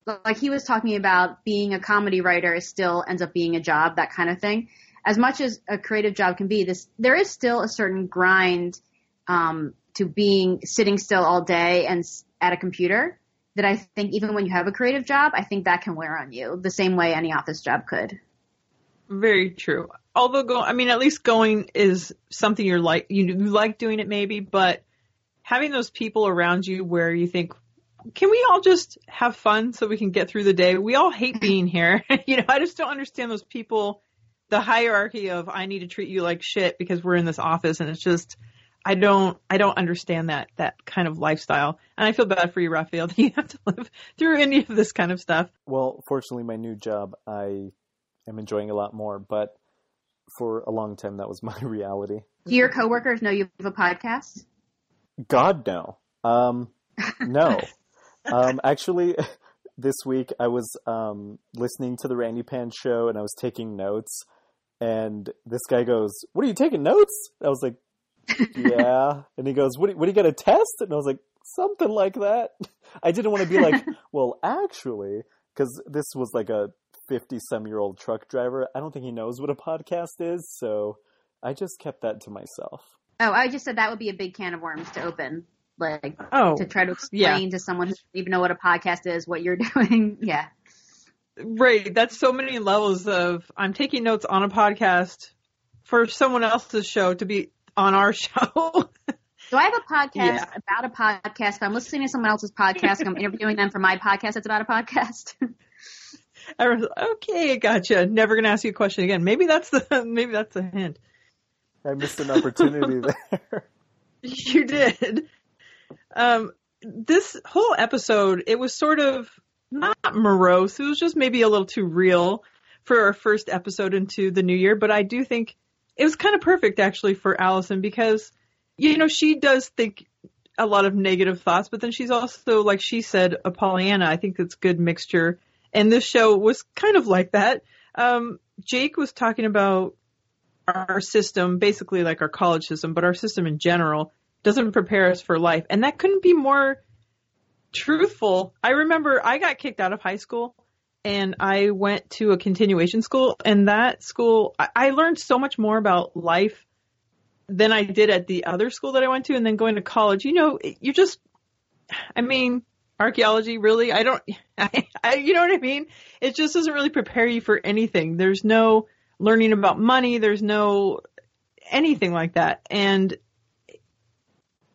like he was talking about being a comedy writer still ends up being a job, that kind of thing. As much as a creative job can be, this there is still a certain grind um, to being sitting still all day and at a computer that I think even when you have a creative job, I think that can wear on you the same way any office job could. Very true. Although go, I mean, at least going is something you're like, you like doing it maybe, but having those people around you where you think, can we all just have fun so we can get through the day? We all hate being here. you know, I just don't understand those people, the hierarchy of I need to treat you like shit because we're in this office and it's just, I don't, I don't understand that, that kind of lifestyle. And I feel bad for you, Rafael, that you have to live through any of this kind of stuff. Well, fortunately, my new job I am enjoying a lot more, but for a long time that was my reality. Do your coworkers know you have a podcast? God no. Um, no. um, actually, this week I was um, listening to the Randi Pants show and I was taking notes, and this guy goes, "What are you taking notes?" I was like, "Yeah," and he goes, "What? What do you got a test?" And I was like, "Something like that." I didn't want to be like, "Well, actually," because this was like a fifty-some-year-old truck driver. I don't think he knows what a podcast is, so I just kept that to myself. Oh, I just said that would be a big can of worms to open. Like Oh, to try to explain to someone who doesn't even know what a podcast is what you're doing. Yeah. Right. That's so many levels of I'm taking notes on a podcast for someone else's show to be on our show. So I have a podcast Yeah. about a podcast. I'm listening to someone else's podcast, I'm interviewing them for my podcast. It's about a podcast. I was okay, gotcha. Never gonna ask you a question again. Maybe that's the maybe that's a hint. I missed an opportunity there. You did. Um, this whole episode, it was sort of not morose. It was just maybe a little too real for our first episode into the new year. But I do think it was kind of perfect actually for Alison because, you know, she does think a lot of negative thoughts, but then she's also, like she said, a Pollyanna. I think it's good mixture. And this show was kind of like that. Um, Jake was talking about our system, basically like our college system, but our system in general, doesn't prepare us for life. And that couldn't be more truthful. I remember I got kicked out of high school and I went to a continuation school and that school, I, I learned so much more about life than I did at the other school that I went to. And then going to college, you know, you just, I mean, archaeology really, I don't, I, I, you know what I mean? It just doesn't really prepare you for anything. There's no learning about money. There's no anything like that. And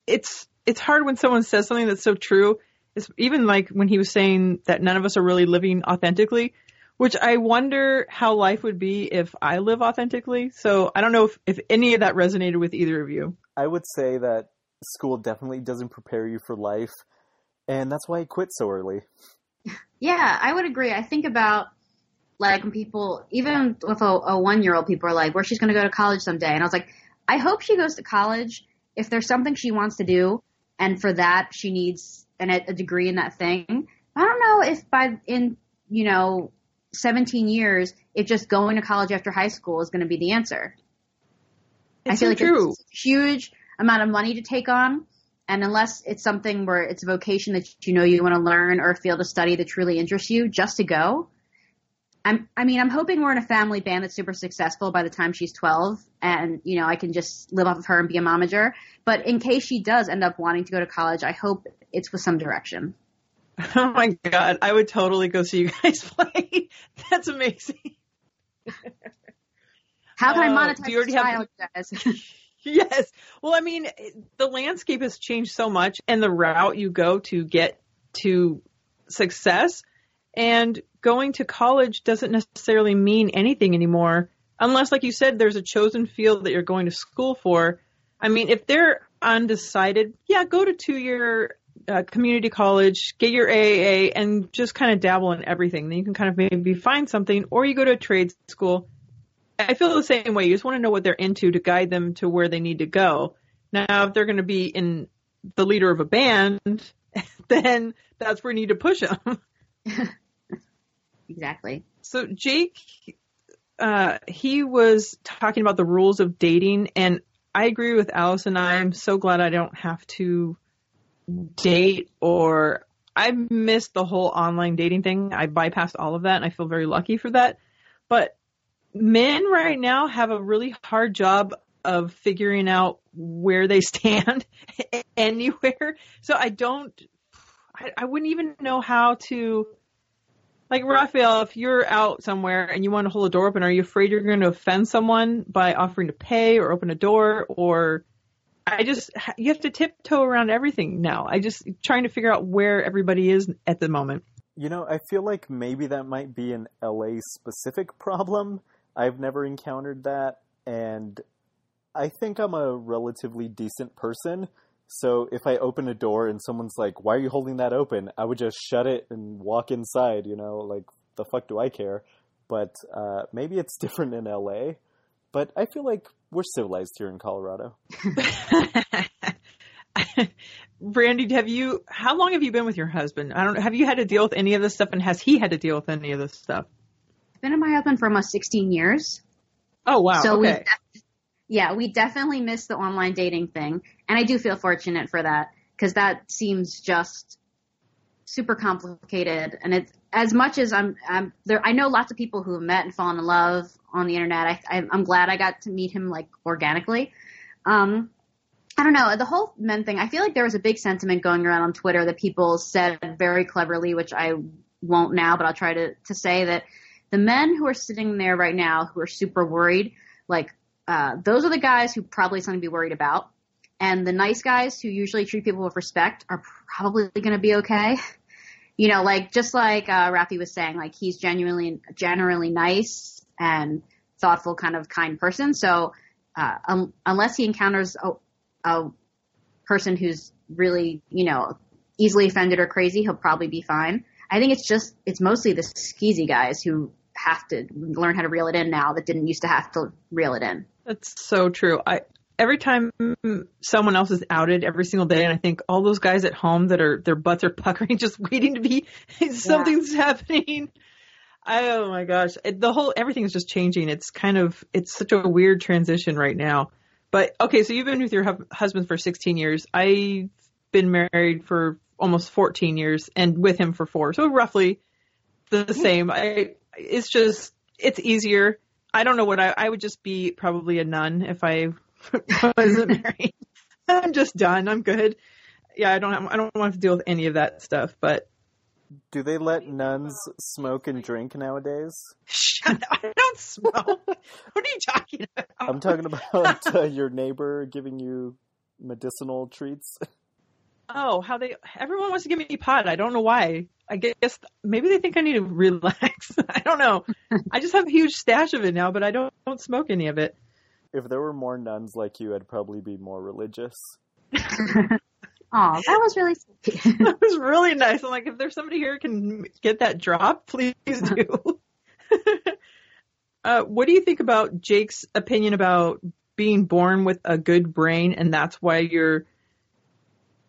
it's, it's hard when someone says something that's so true it's even like when he was saying that none of us are really living authentically, which I wonder how life would be if I live authentically. So I don't know if, if any of that resonated with either of you. I would say that school definitely doesn't prepare you for life, and that's why I quit so early. Yeah, I would agree. I think about like when people, even with a, a one year old, people are like, where she's going to go to college someday. And I was like, I hope she goes to college if there's something she wants to do, and for that she needs and a degree in that thing. I don't know if by in you know 17 years, if just going to college after high school is going to be the answer. It's I feel so like true. it's a huge amount of money to take on, and unless it's something where it's a vocation that you know you want to learn or a field of study that truly interests you, just to go. I'm, I mean, I'm hoping we're in a family band that's super successful by the time she's 12 and, you know, I can just live off of her and be a momager. But in case she does end up wanting to go to college, I hope it's with some direction. Oh my god, I would totally go see you guys play. That's amazing. How can I Uh, monetize do you already have- guys? Yes. Well, I mean, the landscape has changed so much and the route you go to get to success and going to college doesn't necessarily mean anything anymore unless like you said there's a chosen field that you're going to school for. I mean, if they're undecided, yeah, go to two-year uh, community college, get your AAA and just kind of dabble in everything. Then you can kind of maybe find something or you go to a trade school I feel the same way. You just want to know what they're into to guide them to where they need to go. Now, if they're going to be in the leader of a band, then that's where you need to push them. exactly. So Jake, uh, he was talking about the rules of dating, and I agree with Alison. I'm so glad I don't have to date or I missed the whole online dating thing. I bypassed all of that, and I feel very lucky for that. But men right now have a really hard job of figuring out where they stand anywhere. So I don't, I, I wouldn't even know how to, like Rafael, if you're out somewhere and you want to hold a door open, are you afraid you're going to offend someone by offering to pay or open a door? Or I just, you have to tiptoe around everything now. I just trying to figure out where everybody is at the moment. You know, I feel like maybe that might be an LA specific problem. I've never encountered that, and I think I'm a relatively decent person. So if I open a door and someone's like, "Why are you holding that open?" I would just shut it and walk inside. You know, like the fuck do I care? But uh, maybe it's different in LA. But I feel like we're civilized here in Colorado. Brandy, have you? How long have you been with your husband? I don't. Have you had to deal with any of this stuff, and has he had to deal with any of this stuff? I've been with my husband for almost 16 years. Oh wow. so we, def- yeah, we definitely missed the online dating thing, and I do feel fortunate for that because that seems just super complicated. And it's as much as I'm, I'm there. I know lots of people who have met and fallen in love on the internet. I, I, I'm glad I got to meet him like organically. Um, I don't know the whole men thing. I feel like there was a big sentiment going around on Twitter that people said very cleverly, which I won't now, but I'll try to to say that the men who are sitting there right now who are super worried, like uh, those are the guys who probably something to be worried about. And the nice guys who usually treat people with respect are probably going to be okay. You know, like just like uh, Rafi was saying, like he's genuinely, generally nice and thoughtful, kind of kind person. So uh, um, unless he encounters a, a person who's really, you know, easily offended or crazy, he'll probably be fine. I think it's just it's mostly the skeezy guys who have to learn how to reel it in now that didn't used to have to reel it in. That's so true. I every time someone else is outed every single day, and I think all those guys at home that are their butts are puckering, just waiting to be something's happening. I, oh my gosh, it, the whole everything is just changing. It's kind of it's such a weird transition right now. But okay, so you've been with your hu- husband for 16 years. I've been married for almost 14 years and with him for four. So roughly the mm-hmm. same. I, it's just, it's easier. I don't know what I, I would just be probably a nun if I wasn't married. I'm just done. I'm good. Yeah, I don't have, I don't want to deal with any of that stuff, but Do they let nuns smoke and drink nowadays? shut up. I don't smoke. what are you talking about? I'm talking about uh, your neighbor giving you medicinal treats. Oh, how they everyone wants to give me pot. I don't know why. I guess maybe they think I need to relax. I don't know. I just have a huge stash of it now, but I don't, don't smoke any of it. If there were more nuns like you, I'd probably be more religious. Oh, that was really sweet. That was really nice. I'm like, if there's somebody here who can get that drop, please do. uh, what do you think about Jake's opinion about being born with a good brain and that's why you're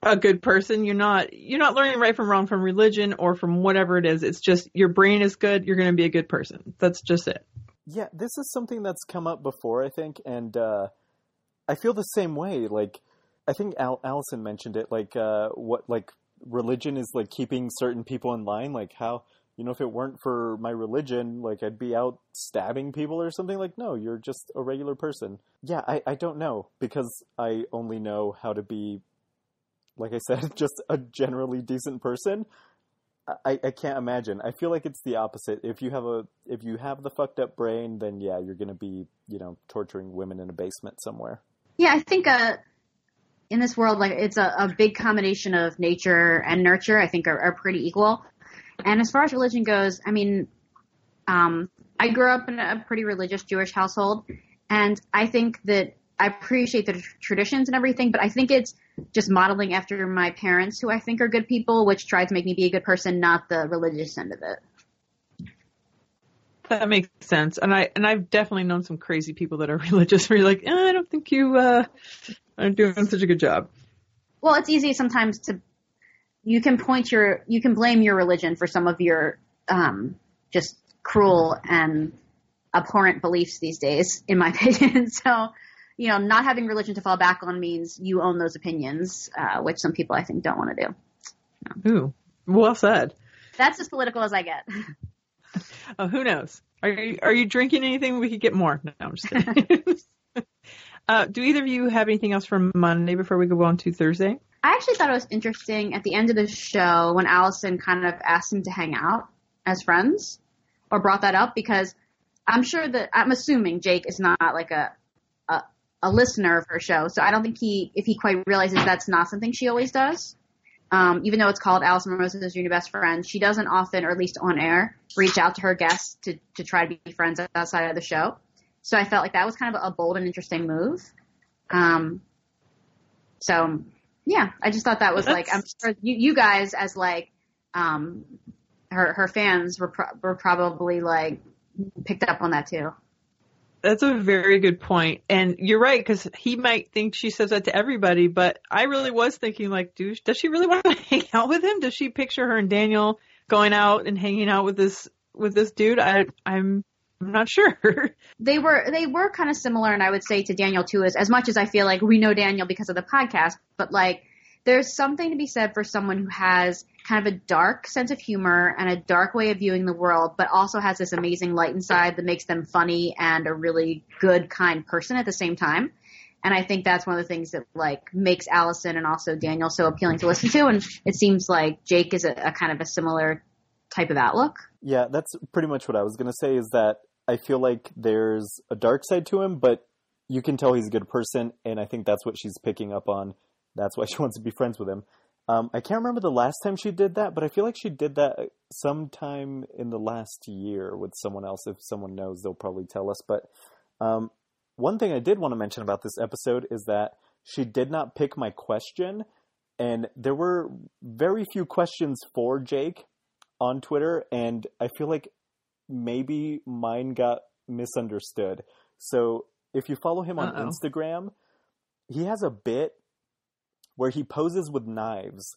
a good person? You're not you're not learning right from wrong from religion or from whatever it is. It's just your brain is good. You're going to be a good person. That's just it. Yeah, this is something that's come up before, I think, and uh, I feel the same way. Like, I think Al- Alison mentioned it. Like, uh, what like religion is like keeping certain people in line. Like, how you know if it weren't for my religion, like I'd be out stabbing people or something. Like, no, you're just a regular person. Yeah, I I don't know because I only know how to be, like I said, just a generally decent person. I, I can't imagine. I feel like it's the opposite. If you have a if you have the fucked up brain, then yeah, you're gonna be you know torturing women in a basement somewhere. Yeah, I think uh, in this world, like it's a, a big combination of nature and nurture. I think are, are pretty equal. And as far as religion goes, I mean, um, I grew up in a pretty religious Jewish household, and I think that I appreciate the tr- traditions and everything, but I think it's just modeling after my parents, who I think are good people, which try to make me be a good person, not the religious end of it. That makes sense. And I and I've definitely known some crazy people that are religious where you're like, eh, I don't think you uh, are doing such a good job. well, it's easy sometimes to you can point your you can blame your religion for some of your um, just cruel and abhorrent beliefs these days, in my opinion. so, you know, not having religion to fall back on means you own those opinions, uh, which some people I think don't want to do. Ooh, well said. That's as political as I get. Oh, who knows? Are you are you drinking anything? We could get more. No, I'm just kidding. uh, do either of you have anything else for Monday before we go on to Thursday? I actually thought it was interesting at the end of the show when Alison kind of asked him to hang out as friends or brought that up because I'm sure that I'm assuming Jake is not like a a, listener of her show, so I don't think he if he quite realizes that's not something she always does. Um, even though it's called Alison Mimosas is your new best friend, she doesn't often, or at least on air, reach out to her guests to to try to be friends outside of the show. So I felt like that was kind of a bold and interesting move. Um, so yeah, I just thought that was like I'm sure you, you guys as like um, her her fans were pro- were probably like picked up on that too. That's a very good point, and you're right because he might think she says that to everybody, but I really was thinking like, do, does she really want to hang out with him? Does she picture her and Daniel going out and hanging out with this with this dude? I I'm I'm not sure. They were they were kind of similar, and I would say to Daniel too. is as much as I feel like we know Daniel because of the podcast, but like there's something to be said for someone who has kind of a dark sense of humor and a dark way of viewing the world, but also has this amazing light inside that makes them funny and a really good, kind person at the same time. And I think that's one of the things that like makes Alison and also Daniel so appealing to listen to. And it seems like Jake is a, a kind of a similar type of outlook. Yeah, that's pretty much what I was gonna say. Is that I feel like there's a dark side to him, but you can tell he's a good person, and I think that's what she's picking up on. That's why she wants to be friends with him. Um, I can't remember the last time she did that, but I feel like she did that sometime in the last year with someone else. If someone knows, they'll probably tell us. But um, one thing I did want to mention about this episode is that she did not pick my question, and there were very few questions for Jake on Twitter, and I feel like maybe mine got misunderstood. So if you follow him on Uh-oh. Instagram, he has a bit where he poses with knives,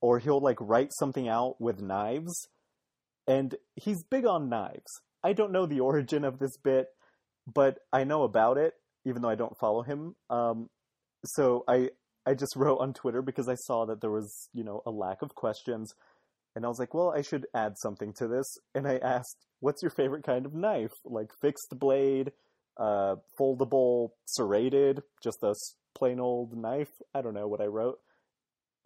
or he'll like write something out with knives, and he's big on knives. I don't know the origin of this bit, but I know about it. even though I don't follow him. Um, so I I just wrote on Twitter because I saw that there was you know a lack of questions, and I was like, well, I should add something to this, and I asked, what's your favorite kind of knife? Like fixed blade, uh, foldable, serrated, just a plain old knife. I don't know what I wrote.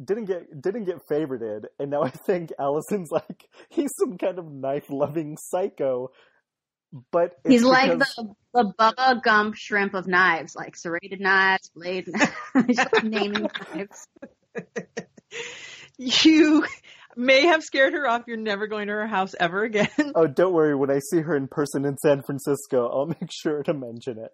Didn't get didn't get favorited, and now I think Alison's like he's some kind of knife loving psycho. But he's like the the Bubba Gump shrimp of knives, like serrated knives, blade knives, naming knives. You may have scared her off. You're never going to her house ever again. Oh, don't worry. When I see her in person in San Francisco, I'll make sure to mention it.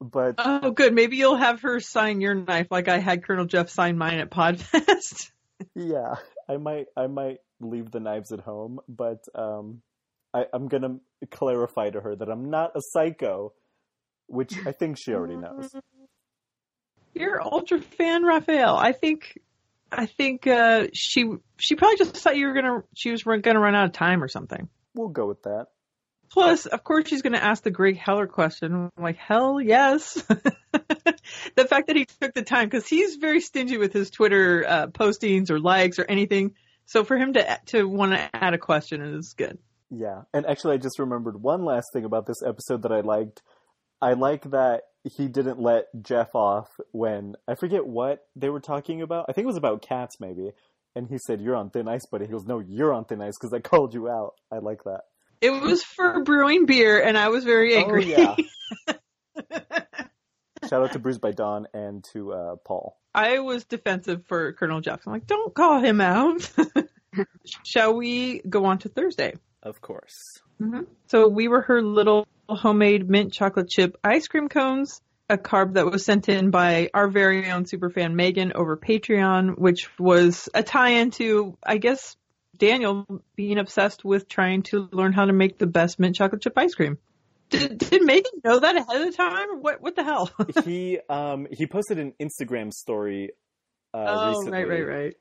But oh, good. Maybe you'll have her sign your knife, like I had Colonel Jeff sign mine at Podfest. yeah, I might. I might leave the knives at home, but um, I, I'm gonna clarify to her that I'm not a psycho, which I think she already knows. You're ultra fan, Rafael. I think I think uh, she she probably just thought you were gonna she was gonna run out of time or something. We'll go with that. Plus, of course, she's gonna ask the Greg Heller question. I'm like, hell yes. the fact that he took the time because he's very stingy with his Twitter uh, postings or likes or anything. So for him to to want to add a question is good. Yeah, and actually, I just remembered one last thing about this episode that I liked. I like that he didn't let Jeff off when I forget what they were talking about. I think it was about cats, maybe. And he said, "You're on thin ice, buddy." He goes, "No, you're on thin ice because I called you out." I like that. It was for brewing beer, and I was very angry. Oh, yeah. Shout out to Brews by Dawn and to uh, Paul. I was defensive for Colonel Jeff. I'm like, don't call him out. Shall we go on to Thursday? Of course. Mm-hmm. So we were her little homemade mint chocolate chip ice cream cones, a carb that was sent in by our very own superfan Megan over Patreon, which was a tie-in to, I guess, Daniel being obsessed with trying to learn how to make the best mint chocolate chip ice cream. Did, did Megan know that ahead of time? What what the hell? he um he posted an Instagram story. Uh, oh recently, right right right.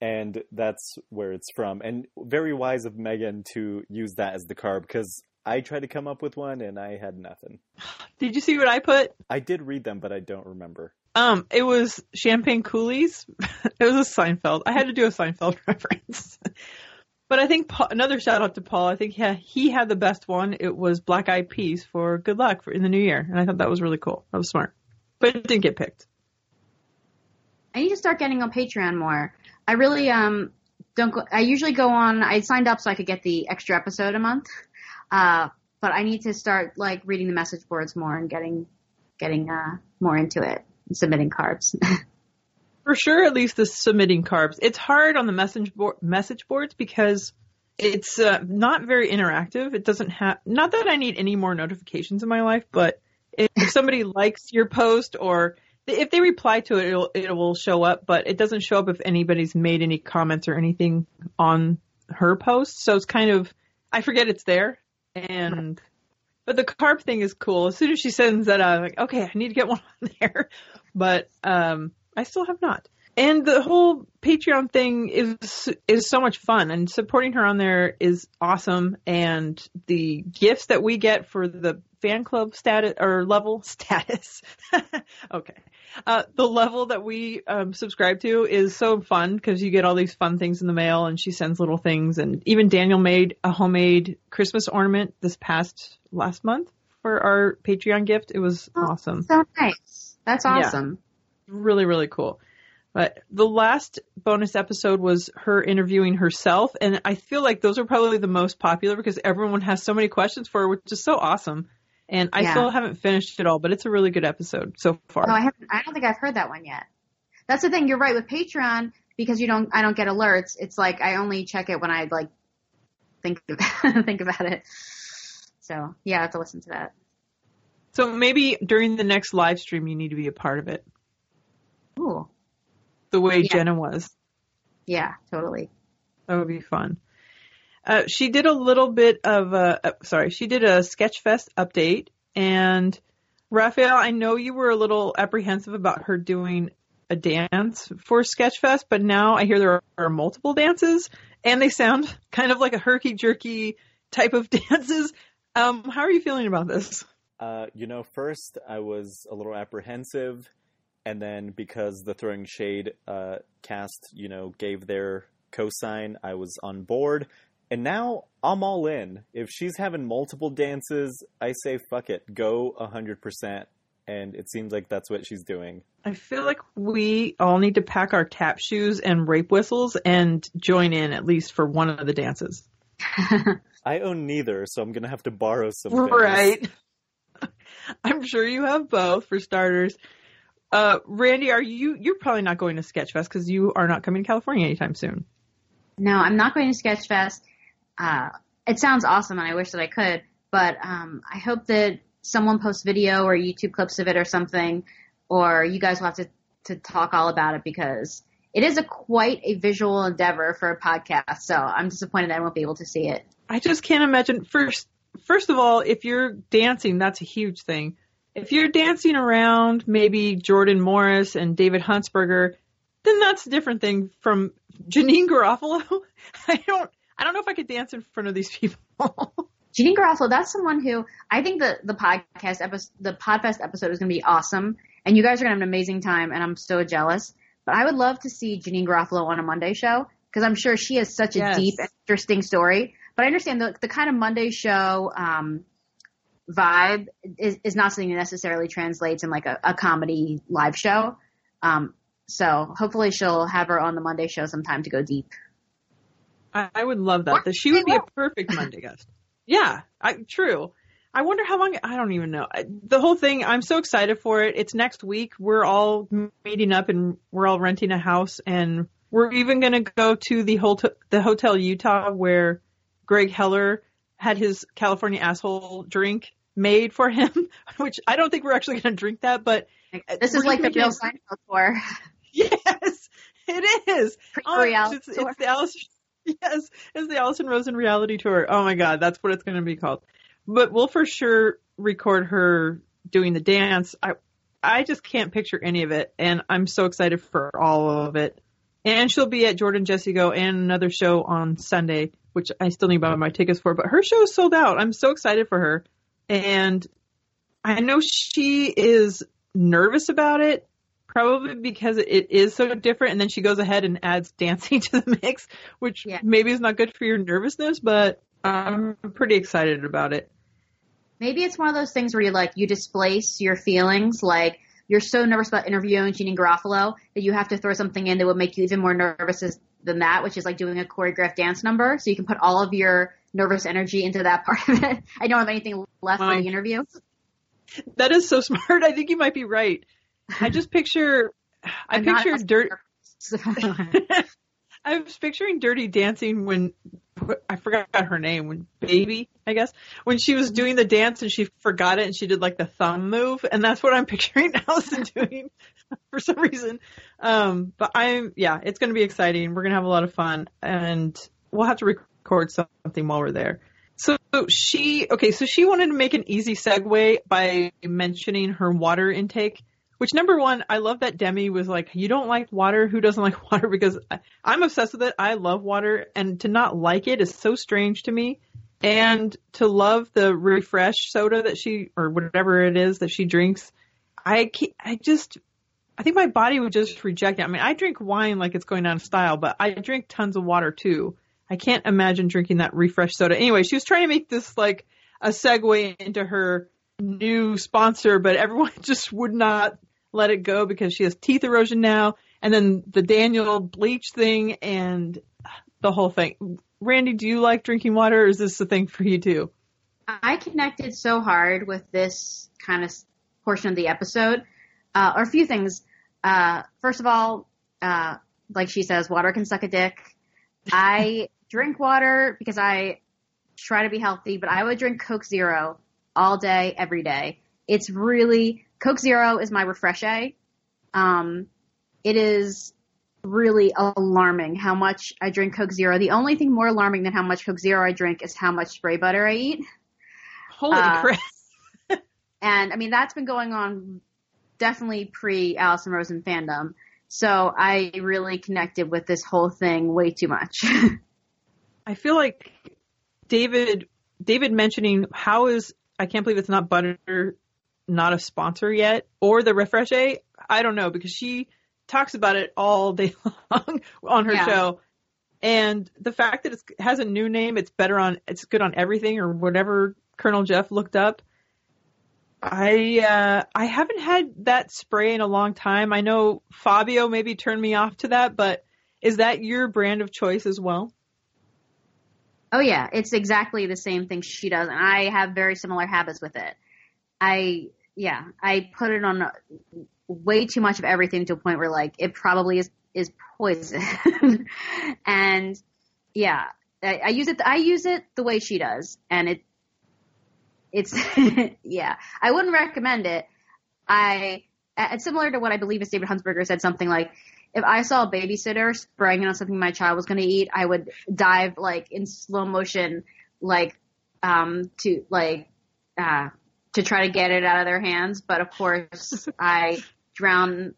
And that's where it's from. And very wise of Megan to use that as the carb because I tried to come up with one and I had nothing. Did you see what I put? I did read them, but I don't remember. Um, it was champagne coolies. it was a Seinfeld. I had to do a Seinfeld reference. but I think Paul, another shout out to Paul. I think he, he had the best one. It was Black Eyed Peas for good luck for in the new year, and I thought that was really cool. That was smart, but it didn't get picked. I need to start getting on Patreon more. I really um don't go. I usually go on. I signed up so I could get the extra episode a month. Uh, but I need to start like reading the message boards more and getting getting uh, more into it and submitting carbs. For sure, at least the submitting carbs. It's hard on the message board, message boards because it's uh, not very interactive. It doesn't have not that I need any more notifications in my life, but if somebody likes your post or if they reply to it, it'll, it will show up, but it doesn't show up if anybody's made any comments or anything on her post. So it's kind of I forget it's there and but the carb thing is cool. As soon as she sends that out, I'm like, okay, I need to get one on there. But um, I still have not. And the whole Patreon thing is is so much fun, and supporting her on there is awesome. And the gifts that we get for the fan club status or level status, okay, uh, the level that we um, subscribe to is so fun because you get all these fun things in the mail, and she sends little things. And even Daniel made a homemade Christmas ornament this past last month for our Patreon gift. It was oh, awesome. So nice. That's awesome. Yeah. Really, really cool. But the last bonus episode was her interviewing herself, and I feel like those are probably the most popular because everyone has so many questions for her, which is so awesome. And I yeah. still haven't finished it all, but it's a really good episode so far. No, I haven't. I don't think I've heard that one yet. That's the thing. You're right with Patreon because you don't. I don't get alerts. It's like I only check it when I like think think about it. So yeah, I have to listen to that. So maybe during the next live stream, you need to be a part of it. Ooh the way yeah. Jenna was. Yeah, totally. That would be fun. Uh, she did a little bit of a, uh, sorry, she did a Sketchfest update. And Rafael, I know you were a little apprehensive about her doing a dance for Sketchfest, but now I hear there are multiple dances and they sound kind of like a herky jerky type of dances. Um, how are you feeling about this? Uh, you know, first I was a little apprehensive, and then because the Throwing Shade uh, cast, you know, gave their cosign, I was on board. And now I'm all in. If she's having multiple dances, I say fuck it, go 100%. And it seems like that's what she's doing. I feel like we all need to pack our tap shoes and rape whistles and join in at least for one of the dances. I own neither, so I'm going to have to borrow some. things. Right. I'm sure you have both for starters. Uh, Randi, are you? You're probably not going to Sketchfest because you are not coming to California anytime soon. No, I'm not going to Sketchfest. Uh, it sounds awesome, and I wish that I could, but um, I hope that someone posts video or YouTube clips of it or something, or you guys will have to to talk all about it because it is a quite a visual endeavor for a podcast. So I'm disappointed I won't be able to see it. I just can't imagine. First, first of all, if you're dancing, that's a huge thing. If you're dancing around maybe Jordan Morris and David Huntsberger, then that's a different thing from Janeane Garofalo. I don't, I don't know if I could dance in front of these people. Janeane Garofalo, that's someone who I think the the podcast episode, the Podfest episode is going to be awesome, and you guys are going to have an amazing time, and I'm so jealous. But I would love to see Janeane Garofalo on a Monday show because I'm sure she has such a Yes. deep, interesting story. But I understand the the kind of Monday show um, vibe is, is not something that necessarily translates in like a, a comedy live show. Um, so hopefully she'll have her on the Monday show sometime to go deep. I, I would love that. That she would be a perfect Monday guest. Yeah, I, true. I wonder how long. I don't even know. The whole thing. I'm so excited for it. It's next week. We're all meeting up and we're all renting a house, and we're even going to go to the hotel, the Hotel Utah, where Greg Heller had his California asshole drink made for him. Which I don't think we're actually going to drink that, but This is like the Bill Seinfeld tour. Yes, it is. Oh, Pre-reality it's, it's the Alison, yes, it's the Alison Rosen reality tour. Oh my God, that's what it's going to be called. But we'll for sure record her doing the dance. I, I just can't picture any of it, and I'm so excited for all of it. And she'll be at Jordan Jesse Go and another show on Sunday, which I still need to buy my tickets for. But her show is sold out. I'm so excited for her, and I know she is nervous about it, probably because it is so different. And then she goes ahead and adds dancing to the mix, which Yeah. maybe is not good for your nervousness, but I'm pretty excited about it. Maybe it's one of those things where you like you displace your feelings, like you're so nervous about interviewing Janeane Garofalo that you have to throw something in that would make you even more nervous than that, which is like doing a choreographed dance number. So you can put all of your nervous energy into that part of it. I don't have anything left for the interview. That is so smart. I think you might be right. I just picture, I I'm picture dirt. I was picturing Dirty Dancing when I forgot her name when Baby, I guess, when she was doing the dance and she forgot it and she did like the thumb move, and that's what I'm picturing Alison doing for some reason. Um, but I'm yeah, it's going to be exciting. We're going to have a lot of fun, and we'll have to record something while we're there. So she okay, so she wanted to make an easy segue by mentioning her water intake. Which number one, I love that Demi was like, "You don't like water? Who doesn't like water?" Because I, I'm obsessed with it. I love water, and to not like it is so strange to me. And to love the refresh soda that she or whatever it is that she drinks, I can't, I just I think my body would just reject it. I mean, I drink wine like it's going out of style, but I drink tons of water too. I can't imagine drinking that refresh soda. Anyway, she was trying to make this like a segue into her new sponsor, but everyone just would not let it go because she has teeth erosion now. And then the Daniel bleach thing and the whole thing. Randi, do you like drinking water or is this a thing for you too? I connected so hard with this kind of portion of the episode, uh, or a few things. Uh, first of all, uh, like she says, water can suck a dick. I drink water because I try to be healthy, but I would drink Coke Zero all day, every day. It's really Coke Zero is my refresh. Um, it is really alarming how much I drink Coke Zero. The only thing more alarming than how much Coke Zero I drink is how much spray butter I eat. Holy Uh, crap. And I mean, that's been going on definitely pre Alison Rosen fandom. So I really connected with this whole thing way too much. I feel like David David mentioning how is I can't believe it's not butter, not a sponsor yet, or the Refresh A. I don't know because she talks about it all day long on her Yeah. show. And the fact that it has a new name, it's better on, it's good on everything or whatever Colonel Jeff looked up. I uh, I haven't had that spray in a long time. I know Fabio maybe turned me off to that, but is that your brand of choice as well? Oh yeah, it's exactly the same thing she does, and I have very similar habits with it. I yeah, I put it on way too much of everything to a point where like it probably is is poison, and yeah, I, I use it. I use it the way she does, and it it's yeah. I wouldn't recommend it. I it's similar to what I believe is David Huntsberger said something like. If I saw a babysitter spraying on something my child was going to eat, I would dive like in slow motion, like um to like uh to try to get it out of their hands. But of course, I drown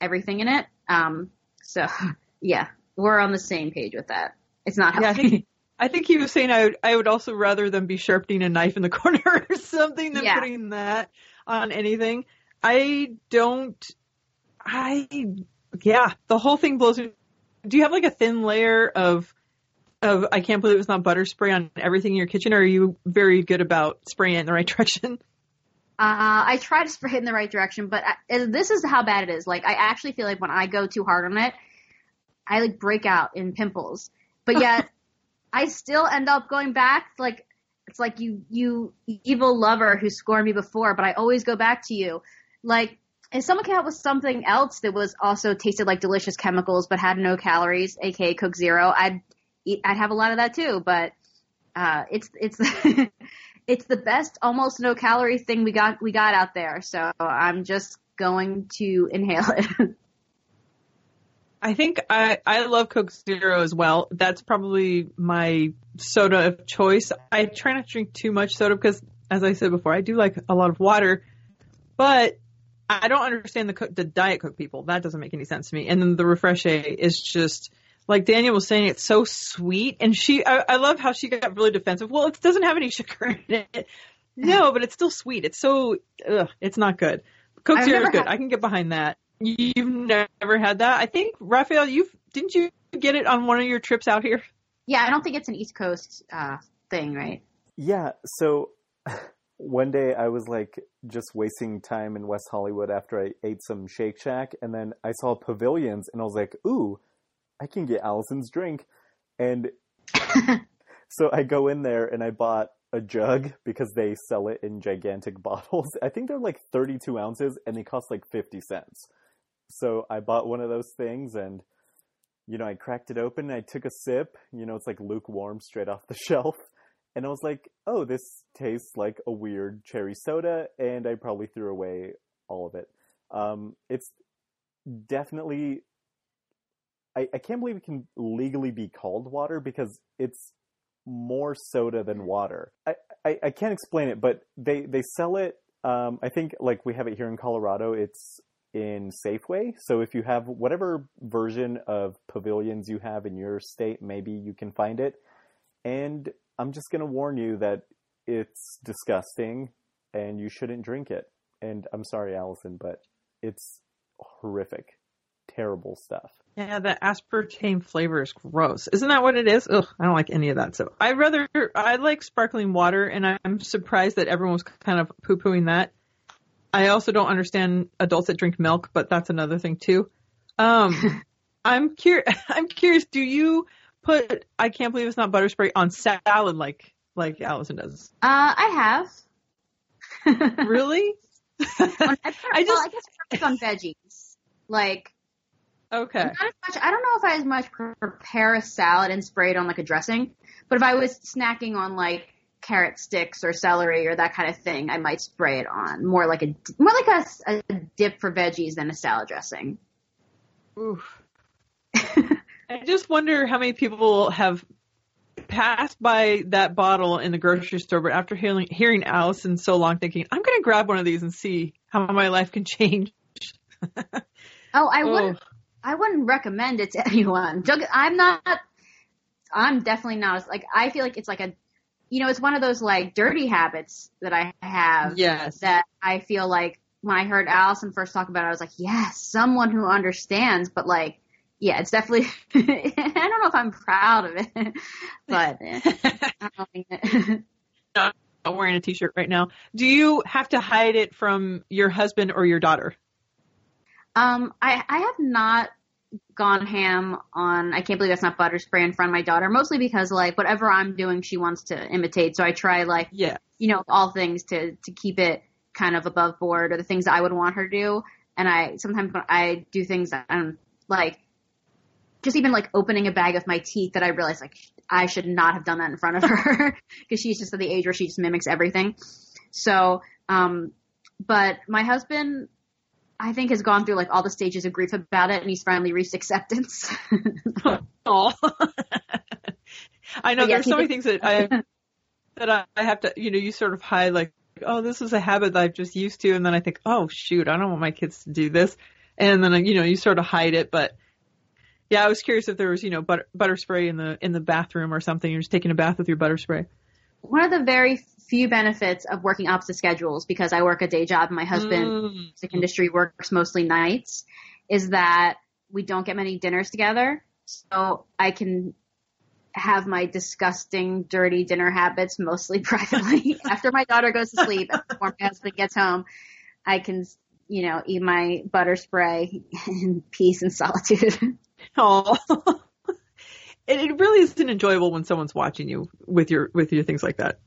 everything in it. Um, so yeah, we're on the same page with that. It's not Yeah, I think I think he was saying I would I would also rather than be sharpening a knife in the corner or something than Yeah. putting that on anything. I don't. I yeah, the whole thing blows me. Do you have like a thin layer of of I can't believe it's not butter spray on everything in your kitchen, or are you very good about spraying it in the right direction? Uh, I try to spray it in the right direction, but I, this is how bad it is. Like, I actually feel like when I go too hard on it, I like break out in pimples. But yet, I still end up going back. Like, it's like you, you evil lover who scorned me before, but I always go back to you. Like, if someone came out with something else that was also tasted like delicious chemicals but had no calories, aka Coke Zero, I'd I'd have a lot of that too. But uh, it's it's it's the best almost no calorie thing we got we got out there. So I'm just going to inhale it. I think I, I love Coke Zero as well. That's probably my soda of choice. I try not to drink too much soda because, as I said before, I do like a lot of water, but I don't understand the the Diet Coke people. That doesn't make any sense to me. And then the Refresh A is just like Daniel was saying, it's so sweet. And she, I, I love how she got really defensive. Well, it doesn't have any sugar in it. No, but it's still sweet. It's so, ugh, it's not good. Coke I've Zero is good. had- I can get behind that. You've never had that? I think Rafael, you've didn't you get it on one of your trips out here? yeah, I don't think it's an East Coast uh, thing, right? Yeah, so one day I was like just wasting time in West Hollywood after I ate some Shake Shack, and then I saw pavilions, and I was like, "Ooh, I can get Alison's drink," and so I go in there and I bought a jug because they sell it in gigantic bottles. I think they're like 32 ounces, and they cost like 50 cents. So I bought one of those things, and you know, I cracked it open, and I took a sip. You know, it's like lukewarm, straight off the shelf. And I was like, oh, this tastes like a weird cherry soda, and I probably threw away all of it. Um, it's definitely, I, I can't believe it can legally be called water because it's more soda than water. I, I, I can't explain it, but they, they sell it, um, I think like we have it here in Colorado, it's in Safeway. So if you have whatever version of pavilions you have in your state, maybe you can find it. And I'm just going to warn you that it's disgusting and you shouldn't drink it. And I'm sorry, Alison, but it's horrific, terrible stuff. Yeah, the aspartame flavor is gross. Isn't that what it is? Ugh, I don't like any of that. So I rather I like sparkling water, and I'm surprised that everyone was kind of poo pooing that. I also don't understand adults that drink milk, but that's another thing too. Um, I'm curious. I'm curious. Do you put? I can't believe it's not butter spray on salad like like Alison does. Uh, I have. Really? I, I I just- I guess on veggies. Like, okay. not as much. I don't know if I as much prepare a salad and spray it on like a dressing, but if I was snacking on like carrot sticks or celery or that kind of thing, I might spray it on more like a more like a, a dip for veggies than a salad dressing. Oof. I just wonder how many people have passed by that bottle in the grocery store, but after hearing, hearing Alison so long, thinking, I'm going to grab one of these and see how my life can change. Oh, I Oh. wouldn't. I wouldn't recommend it to anyone. I'm not. I'm definitely not. Like I feel like it's like a you know, it's one of those like dirty habits that I have Yes. that I feel like when I heard Alison first talk about it, I was like, yes, someone who understands, but like, yeah, it's definitely, I don't know if I'm proud of it, but eh, I don't I'm wearing a t-shirt right now. Do you have to hide it from your husband or your daughter? Um, I, I have not gone ham on, I can't believe that's not butter spray in front of my daughter, mostly because like whatever I'm doing, she wants to imitate. So I try like, Yeah. you know, all things to, to keep it kind of above board or the things I would want her to do. And I, sometimes when I do things that I'm like, just even like opening a bag of my teeth that I realize like I should not have done that in front of her because she's just at the age where she just mimics everything. So, um, but my husband, I think has gone through like all the stages of grief about it and he's finally reached acceptance. Oh. I know But yeah, there's so many things that I that I, I have to, you know, you sort of hide like, oh, this is a habit that I've just used to, and then I think, oh shoot, I don't want my kids to do this, and then you know, you sort of hide it. But yeah, I was curious if there was, you know, butter, butter spray in the in the bathroom or something. You're just taking a bath with your butter spray. One of the very few benefits of working opposite schedules because I work a day job and my husband Mm. music industry works mostly nights is that we don't get many dinners together. So I can have my disgusting, dirty dinner habits mostly privately. After my daughter goes to sleep and before my husband gets home, I can, you know, eat my butter spray in peace and solitude. Oh. it, it really isn't enjoyable when someone's watching you with your with your things like that.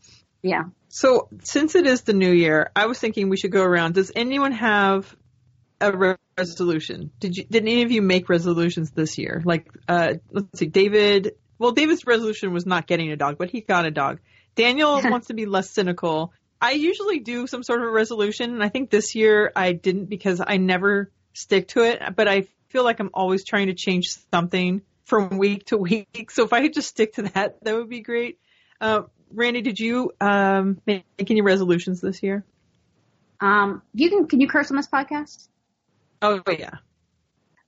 yeah. So, since it is the new year, I was thinking we should go around. Does anyone have a re- resolution? Did you did any of you make resolutions this year? Like, uh, let's see, David. Well, David's resolution was not getting a dog, but he got a dog. Daniel wants to be less cynical. I usually do some sort of a resolution, and I think this year I didn't because I never stick to it. But I feel like I'm always trying to change something from week to week. So if I could just stick to that, that would be great. Uh, Randi, did you um, make any resolutions this year? Um, you can, can you curse on this podcast? Oh yeah.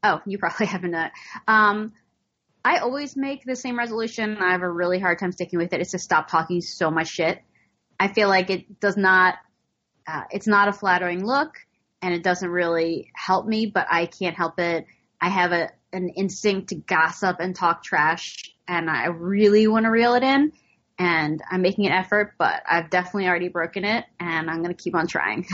Oh, you probably haven't. Uh, um, I always make the same resolution. I have a really hard time sticking with it. It's to stop talking so much shit. I feel like it does not, uh, it's not a flattering look and it doesn't really help me, but I can't help it. I have a, an instinct to gossip and talk trash and I really want to reel it in and I'm making an effort, but I've definitely already broken it and I'm going to keep on trying.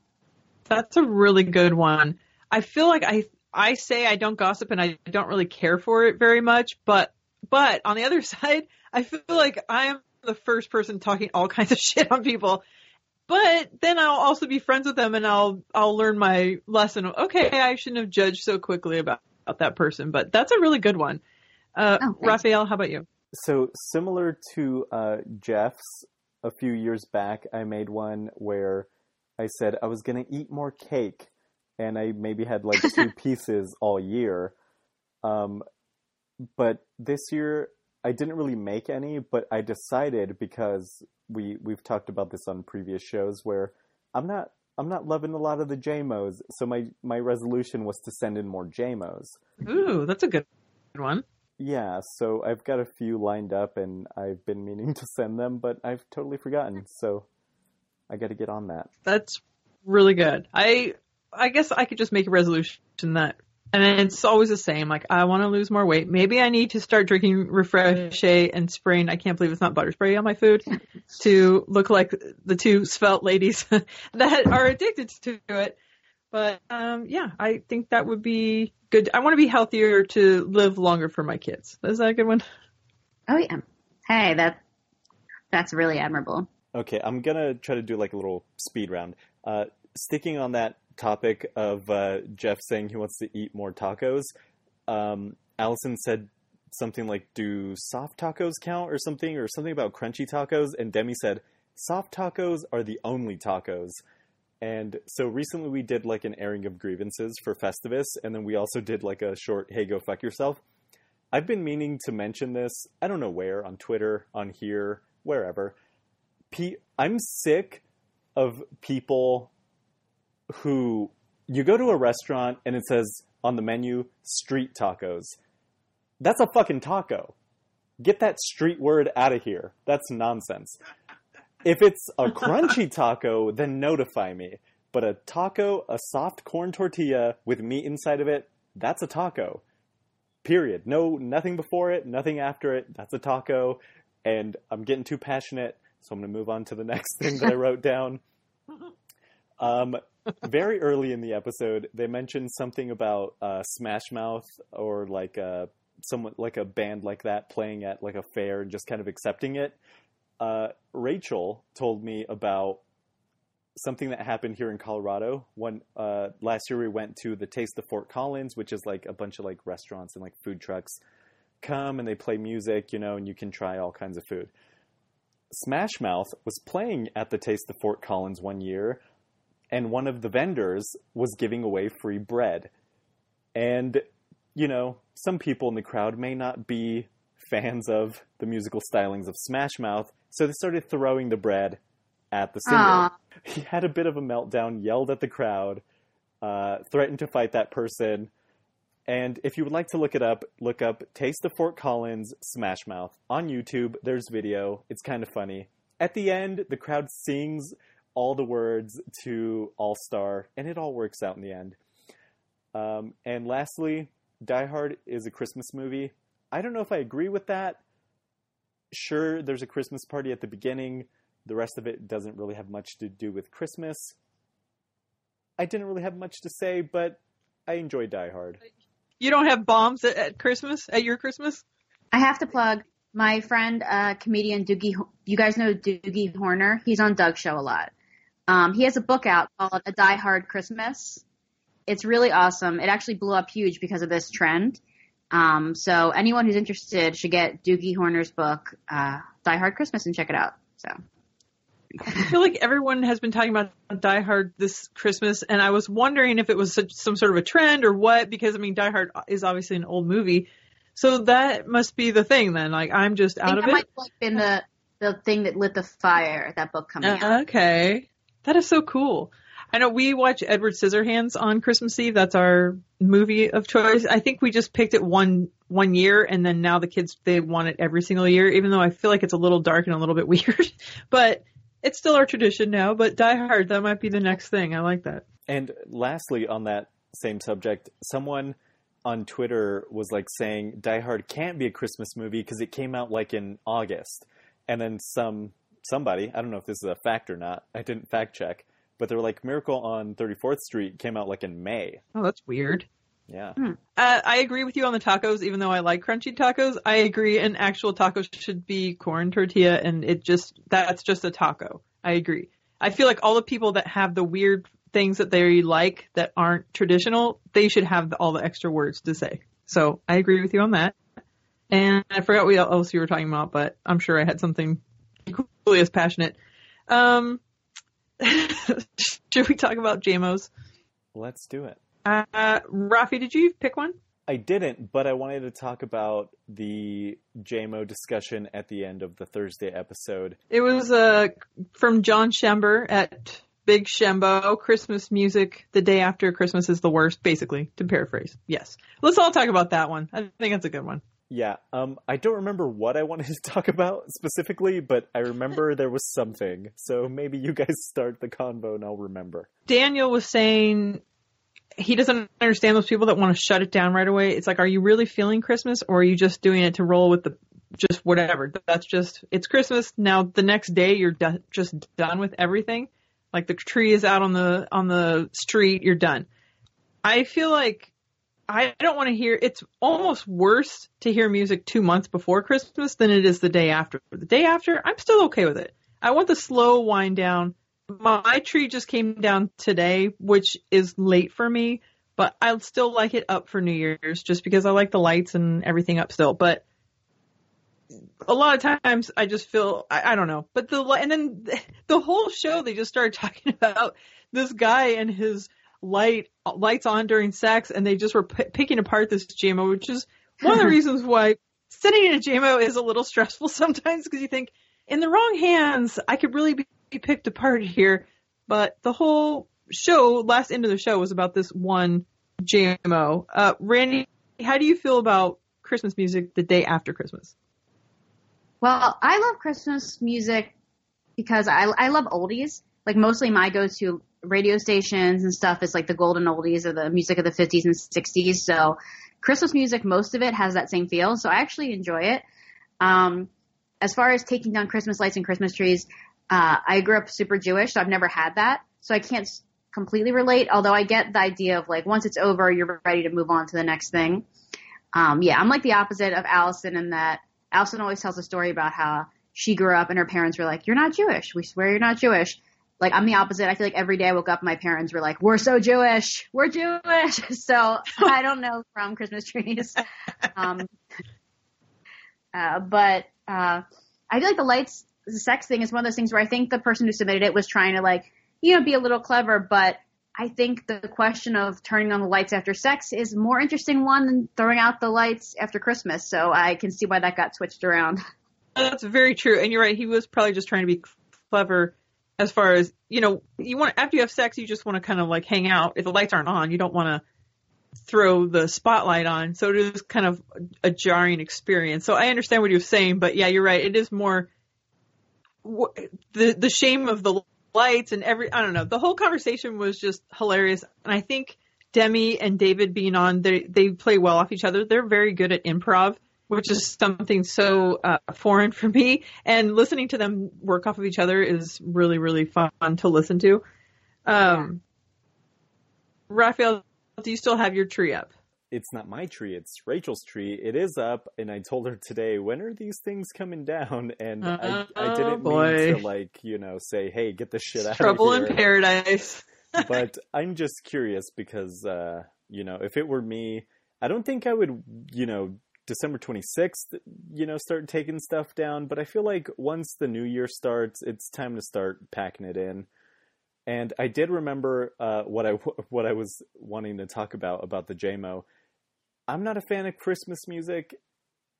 That's a really good one. I feel like I I say I don't gossip and I don't really care for it very much, but but on the other side, I feel like I am the first person talking all kinds of shit on people. But then I'll also be friends with them and I'll I'll learn my lesson. Okay, I shouldn't have judged so quickly about, about that person, but that's a really good one. Uh, Oh. Rafael, how about you? So similar to uh, Jeff's, a few years back, I made one where I said I was going to eat more cake, and I maybe had like two pieces all year. Um, but this year, I didn't really make any, but I decided because we we've talked about this on previous shows where I'm not I'm not loving a lot of the JMOs, so my my resolution was to send in more JMOs. Ooh, that's a good one. Yeah, so I've got a few lined up and I've been meaning to send them, but I've totally forgotten. So I got to get on that. That's really good. I I guess I could just make a resolution that, and it's always the same. Like I want to lose more weight. Maybe I need to start drinking Refreshe and spraying. I can't believe it's not butter spray on my food to look like the two svelte ladies that are addicted to it. But um, yeah, I think that would be good. I want to be healthier to live longer for my kids. Is that a good one? oh yeah. Hey, that, that's really admirable. Okay, I'm gonna try to do like a little speed round. Uh, sticking on that topic of uh, Jeff saying he wants to eat more tacos, um, Allison said something like, "Do soft tacos count?" or something, or something about crunchy tacos, and Demi said, "Soft tacos are the only tacos." And so recently we did like an airing of grievances for Festivus, and then we also did like a short "Hey, go fuck yourself." I've been meaning to mention this. I don't know where on Twitter, on here, wherever. I'm sick of people who you go to a restaurant and it says on the menu street tacos. That's a fucking taco. Get that street word out of here. That's nonsense. If it's a crunchy taco, then notify me. But a taco, a soft corn tortilla with meat inside of it, that's a taco. Period. No, nothing before it, nothing after it. That's a taco. And I'm getting too passionate, so I'm going to move on to the next thing that I wrote down. Um, very early in the episode, they mentioned something about uh, Smash Mouth or like a someone like a band like that playing at like a fair and just kind of accepting it. Uh, Rachel told me about something that happened here in Colorado. One uh, last year, we went to the Taste of Fort Collins, which is like a bunch of like restaurants and like food trucks come and they play music, you know, and you can try all kinds of food. Smash Mouth was playing at the Taste of Fort Collins one year, and one of the vendors was giving away free bread. And, you know, some people in the crowd may not be fans of the musical stylings of Smash Mouth, so they started throwing the bread at the singer. Aw. He had a bit of a meltdown, yelled at the crowd, uh, threatened to fight that person. And if you would like to look it up, look up Taste of Fort Collins Smash Mouth on YouTube. There's video. It's kind of funny. At the end, the crowd sings all the words to All Star, and it all works out in the end. Um, and lastly, Die Hard is a Christmas movie. I don't know if I agree with that. Sure, there's a Christmas party at the beginning. The rest of it doesn't really have much to do with Christmas. I didn't really have much to say, but I enjoy Die Hard. You don't have bombs at, at Christmas at your Christmas? I have to plug my friend, uh, comedian Doogie. You guys know Doogie Horner? He's on Doug's show a lot. Um, he has a book out called A Die Hard Christmas. It's really awesome. It actually blew up huge because of this trend. Um, so anyone who's interested should get Doogie Horner's book, uh, Die Hard Christmas, and check it out. So I feel like everyone has been talking about Die Hard this Christmas, and I was wondering if it was such, some sort of a trend or what, because I mean, Die Hard is obviously an old movie, so that must be the thing then. Like, I'm just out of it. might have been the the thing that lit the fire. That book coming out. Uh, okay, that is so cool. I know we watch Edward Scissorhands on Christmas Eve. That's our movie of choice. I think we just picked it one one year, and then now the kids they want it every single year. Even though I feel like it's a little dark and a little bit weird, but it's still our tradition now. But Die Hard, that might be the next thing. I like that. And lastly, on that same subject, someone on Twitter was like saying Die Hard can't be a Christmas movie because it came out like in August. And then some somebody, I don't know if this is a fact or not, I didn't fact check, but they were like Miracle on 34th Street came out like in May. Oh, that's weird. Yeah. Uh, I agree with you on the tacos, even though I like crunchy tacos. I agree an actual taco should be corn tortilla, and it just that's just a taco. I agree. I feel like all the people that have the weird things that they like that aren't traditional, they should have all the extra words to say. So I agree with you on that. And I forgot what else you were talking about, but I'm sure I had something equally as passionate. Um, should we talk about JMOs? Let's do it. Uh, Rafi, did you pick one? I didn't, but I wanted to talk about the JMO discussion at the end of the Thursday episode. It was uh, from John Schember at Big Shembo. Christmas music the day after Christmas is the worst, basically, to paraphrase. Yes. Let's all talk about that one. I think that's a good one. Yeah, um, I don't remember what I wanted to talk about specifically, but I remember there was something. So maybe you guys start the convo and I'll remember. Daniel was saying he doesn't understand those people that want to shut it down right away. It's like, are you really feeling Christmas or are you just doing it to roll with the just whatever? That's just, it's Christmas. Now the next day you're do- just done with everything. Like the tree is out on the, on the street, you're done. I feel like I don't want to hear, it's almost worse to hear music two months before Christmas than it is the day after. The day after, I'm still okay with it. I want the slow wind down my tree just came down today, which is late for me, but I'll still like it up for New Year's just because I like the lights and everything up still. But a lot of times I just feel I, I don't know. But the and then the whole show they just started talking about this guy and his light lights on during sex, and they just were p- picking apart this JMO, which is one of the reasons why sitting in a JMO is a little stressful sometimes because you think in the wrong hands I could really be picked apart here. But the whole show, last end of the show, was about this one JMO. Uh, Randi, how do you feel about Christmas music the day after Christmas? Well, I love Christmas music because I I love oldies. Like mostly my go-to radio stations and stuff is like the golden oldies or the music of the 50s and 60s. So Christmas music, most of it has that same feel. So I actually enjoy it. Um, as far as taking down Christmas lights and Christmas trees, uh, I grew up super Jewish, so I've never had that. So I can't completely relate, although I get the idea of like once it's over, you're ready to move on to the next thing. Um, yeah, I'm like the opposite of Alison in that Alison always tells a story about how she grew up and her parents were like, "You're not Jewish. We swear you're not Jewish." Like I'm the opposite. I feel like every day I woke up, my parents were like, "We're so Jewish. We're Jewish." So I don't know from Christmas trees. Um, uh, but uh, I feel like the lights, the sex thing is one of those things where I think the person who submitted it was trying to like, you know, be a little clever, but I think the question of turning on the lights after sex is more interesting one than throwing out the lights after Christmas. So I can see why that got switched around. That's very true. And you're right. He was probably just trying to be clever as far as, you know, you want, after you have sex, you just want to kind of like hang out. If the lights aren't on, you don't want to throw the spotlight on. So it is kind of a jarring experience. So I understand what you're saying, but yeah, you're right. It is more the, the shame of the lights and every I don't know. The whole conversation was just hilarious, and I think Demi and David being on, they they play well off each other. They're very good at improv, which is something so uh, foreign for me. And listening to them work off of each other is really really fun to listen to. Um, Rafael, do you still have your tree up? it's not my tree, it's Rachel's tree. It is up, and I told her today, when are these things coming down? And I, I didn't oh, boy. mean to like, you know, say, hey, get the shit out Trouble of here. Trouble in paradise. but I'm just curious because, uh, you know, if it were me, I don't think I would, you know, December 26th, you know, start taking stuff down. But I feel like once the new year starts, it's time to start packing it in. And I did remember uh, what I what I was wanting to talk about about the JMO. I'm not a fan of Christmas music,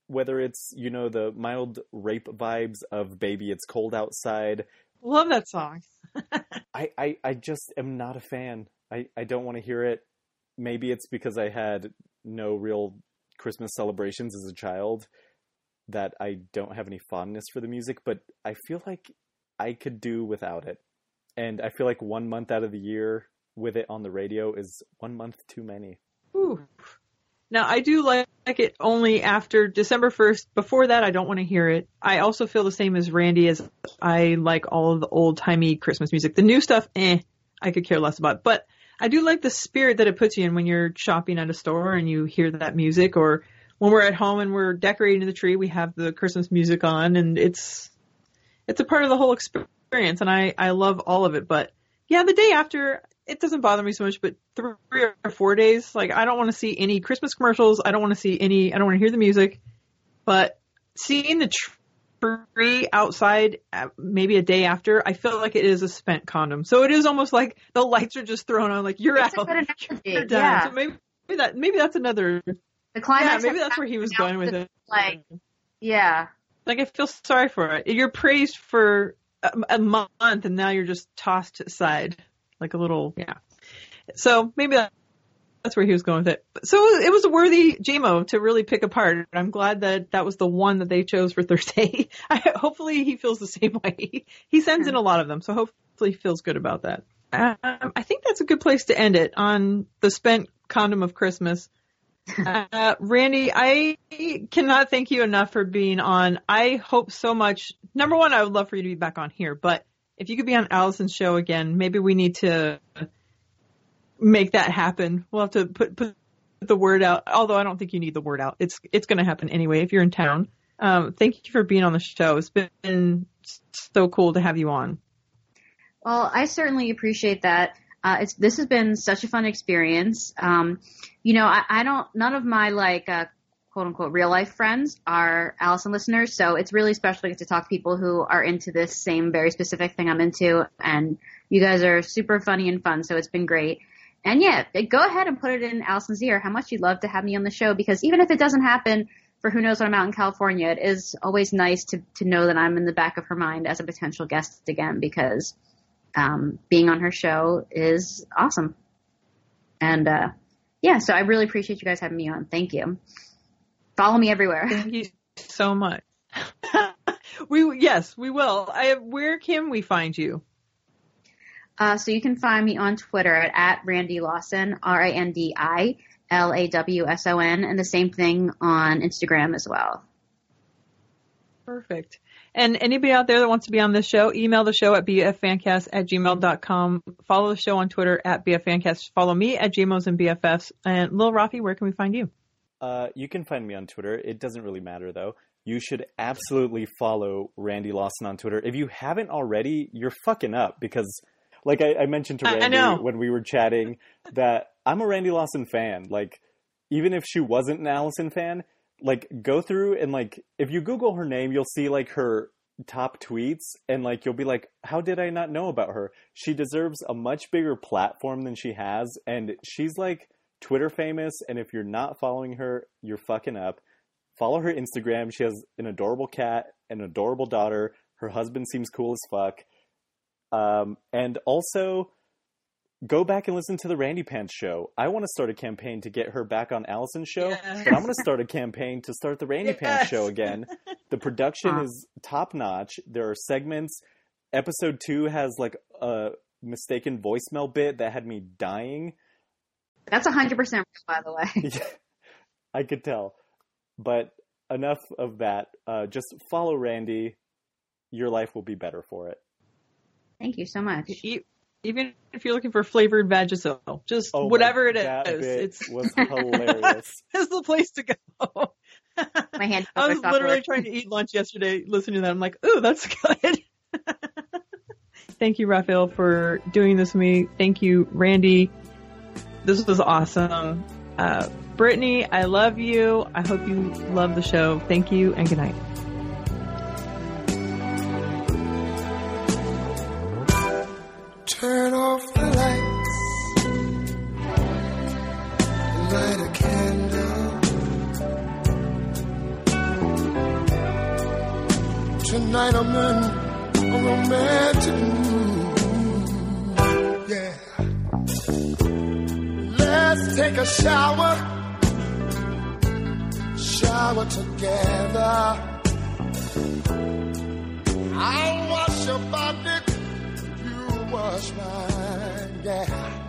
whether it's you know the mild rape vibes of "Baby It's Cold Outside." Love that song. I, I I just am not a fan. I I don't want to hear it. Maybe it's because I had no real Christmas celebrations as a child that I don't have any fondness for the music, but I feel like I could do without it. And I feel like one month out of the year with it on the radio is one month too many. Ooh. Now I do like it only after December 1st. Before that, I don't want to hear it. I also feel the same as Randi as I like all of the old timey Christmas music. The new stuff, eh, I could care less about. But I do like the spirit that it puts you in when you're shopping at a store and you hear that music or when we're at home and we're decorating the tree, we have the Christmas music on and it's, it's a part of the whole experience and I, I love all of it. But yeah, the day after, it doesn't bother me so much, but three or four days, like I don't want to see any Christmas commercials. I don't want to see any, I don't want to hear the music, but seeing the tree outside uh, maybe a day after, I feel like it is a spent condom. So it is almost like the lights are just thrown on, like you're It's out. You're done. yeah. So maybe, maybe that, maybe that's another, The climax. yeah, maybe that's where he was going with it. Like, yeah. Like I feel sorry for it. You're praised for a, a month and now you're just tossed aside like a little, yeah. So maybe that, that's where he was going with it. So it was a worthy JMO to really pick apart. I'm glad that that was the one that they chose for Thursday. I, hopefully he feels the same way. He sends in a lot of them, so hopefully he feels good about that. Um, I think that's a good place to end it on the spent condom of Christmas. Uh, Randi, I cannot thank you enough for being on. I hope so much. Number one, I would love for you to be back on here, but if you could be on Alison's show again, maybe we need to make that happen. We'll have to put put the word out. Although I don't think you need the word out. It's it's going to happen anyway if you're in town. Um, thank you for being on the show. It's been so cool to have you on. Well, I certainly appreciate that. Uh, it's this has been such a fun experience. Um, you know, I, I don't. None of my like uh, quote unquote real life friends are Alison listeners, so it's really special to get to talk to people who are into this same very specific thing I'm into. And you guys are super funny and fun, so it's been great. And yeah, go ahead and put it in Alison's ear how much you'd love to have me on the show because even if it doesn't happen for who knows when I'm out in California, it is always nice to to know that I'm in the back of her mind as a potential guest again because um, being on her show is awesome. And uh, yeah, so I really appreciate you guys having me on. Thank you. Follow me everywhere. Thank you so much. we yes, we will. I where can we find you? Uh, so you can find me on Twitter at, at Randi Lawson, R A N D I L A W S O N, and the same thing on Instagram as well. Perfect. And anybody out there that wants to be on this show, email the show at bffancast at gmail.com. Follow the show on Twitter at bffancast. Follow me at JMOs and bffs. And Lil Rafi, where can we find you? Uh, you can find me on Twitter. It doesn't really matter though. You should absolutely follow Randi Lawson on Twitter. If you haven't already, you're fucking up because, like I, I mentioned to I- I Randi know. when we were chatting, that I'm a Randi Lawson fan. Like, even if she wasn't an Alison fan, like go through and like if you Google her name, you'll see like her top tweets and like you'll be like, how did I not know about her? She deserves a much bigger platform than she has, and she's like Twitter famous. And if you're not following her, you're fucking up. Follow her Instagram. She has an adorable cat, an adorable daughter. Her husband seems cool as fuck. Um, and also, go back and listen to the Randi Pants show. I want to start a campaign to get her back on Alison's show, Yes. but I'm going to start a campaign to start the Randi Pants show again. The production Wow. is top notch. There are segments. Episode two has like a mistaken voicemail bit that had me dying. That's 100% by the way. I could tell. But enough of that. Uh, just follow Randi. Your life will be better for it. Thank you so much. E- Even if you're looking for flavored Vagisil, just Oh my- whatever it is, bit it's was hilarious. it's the place to go. My hand I was literally working. trying to eat lunch yesterday, listening to that. I'm like, ooh, that's good. Thank you, Rafael, for doing this with me. Thank you, Randi. This was awesome. Uh, Brittany, I love you. I hope you love the show. Thank you, and good night. Tonight I'm in a romantic mood. Yeah. Let's take a shower. Shower together. I'll wash your body you wash mine, yeah.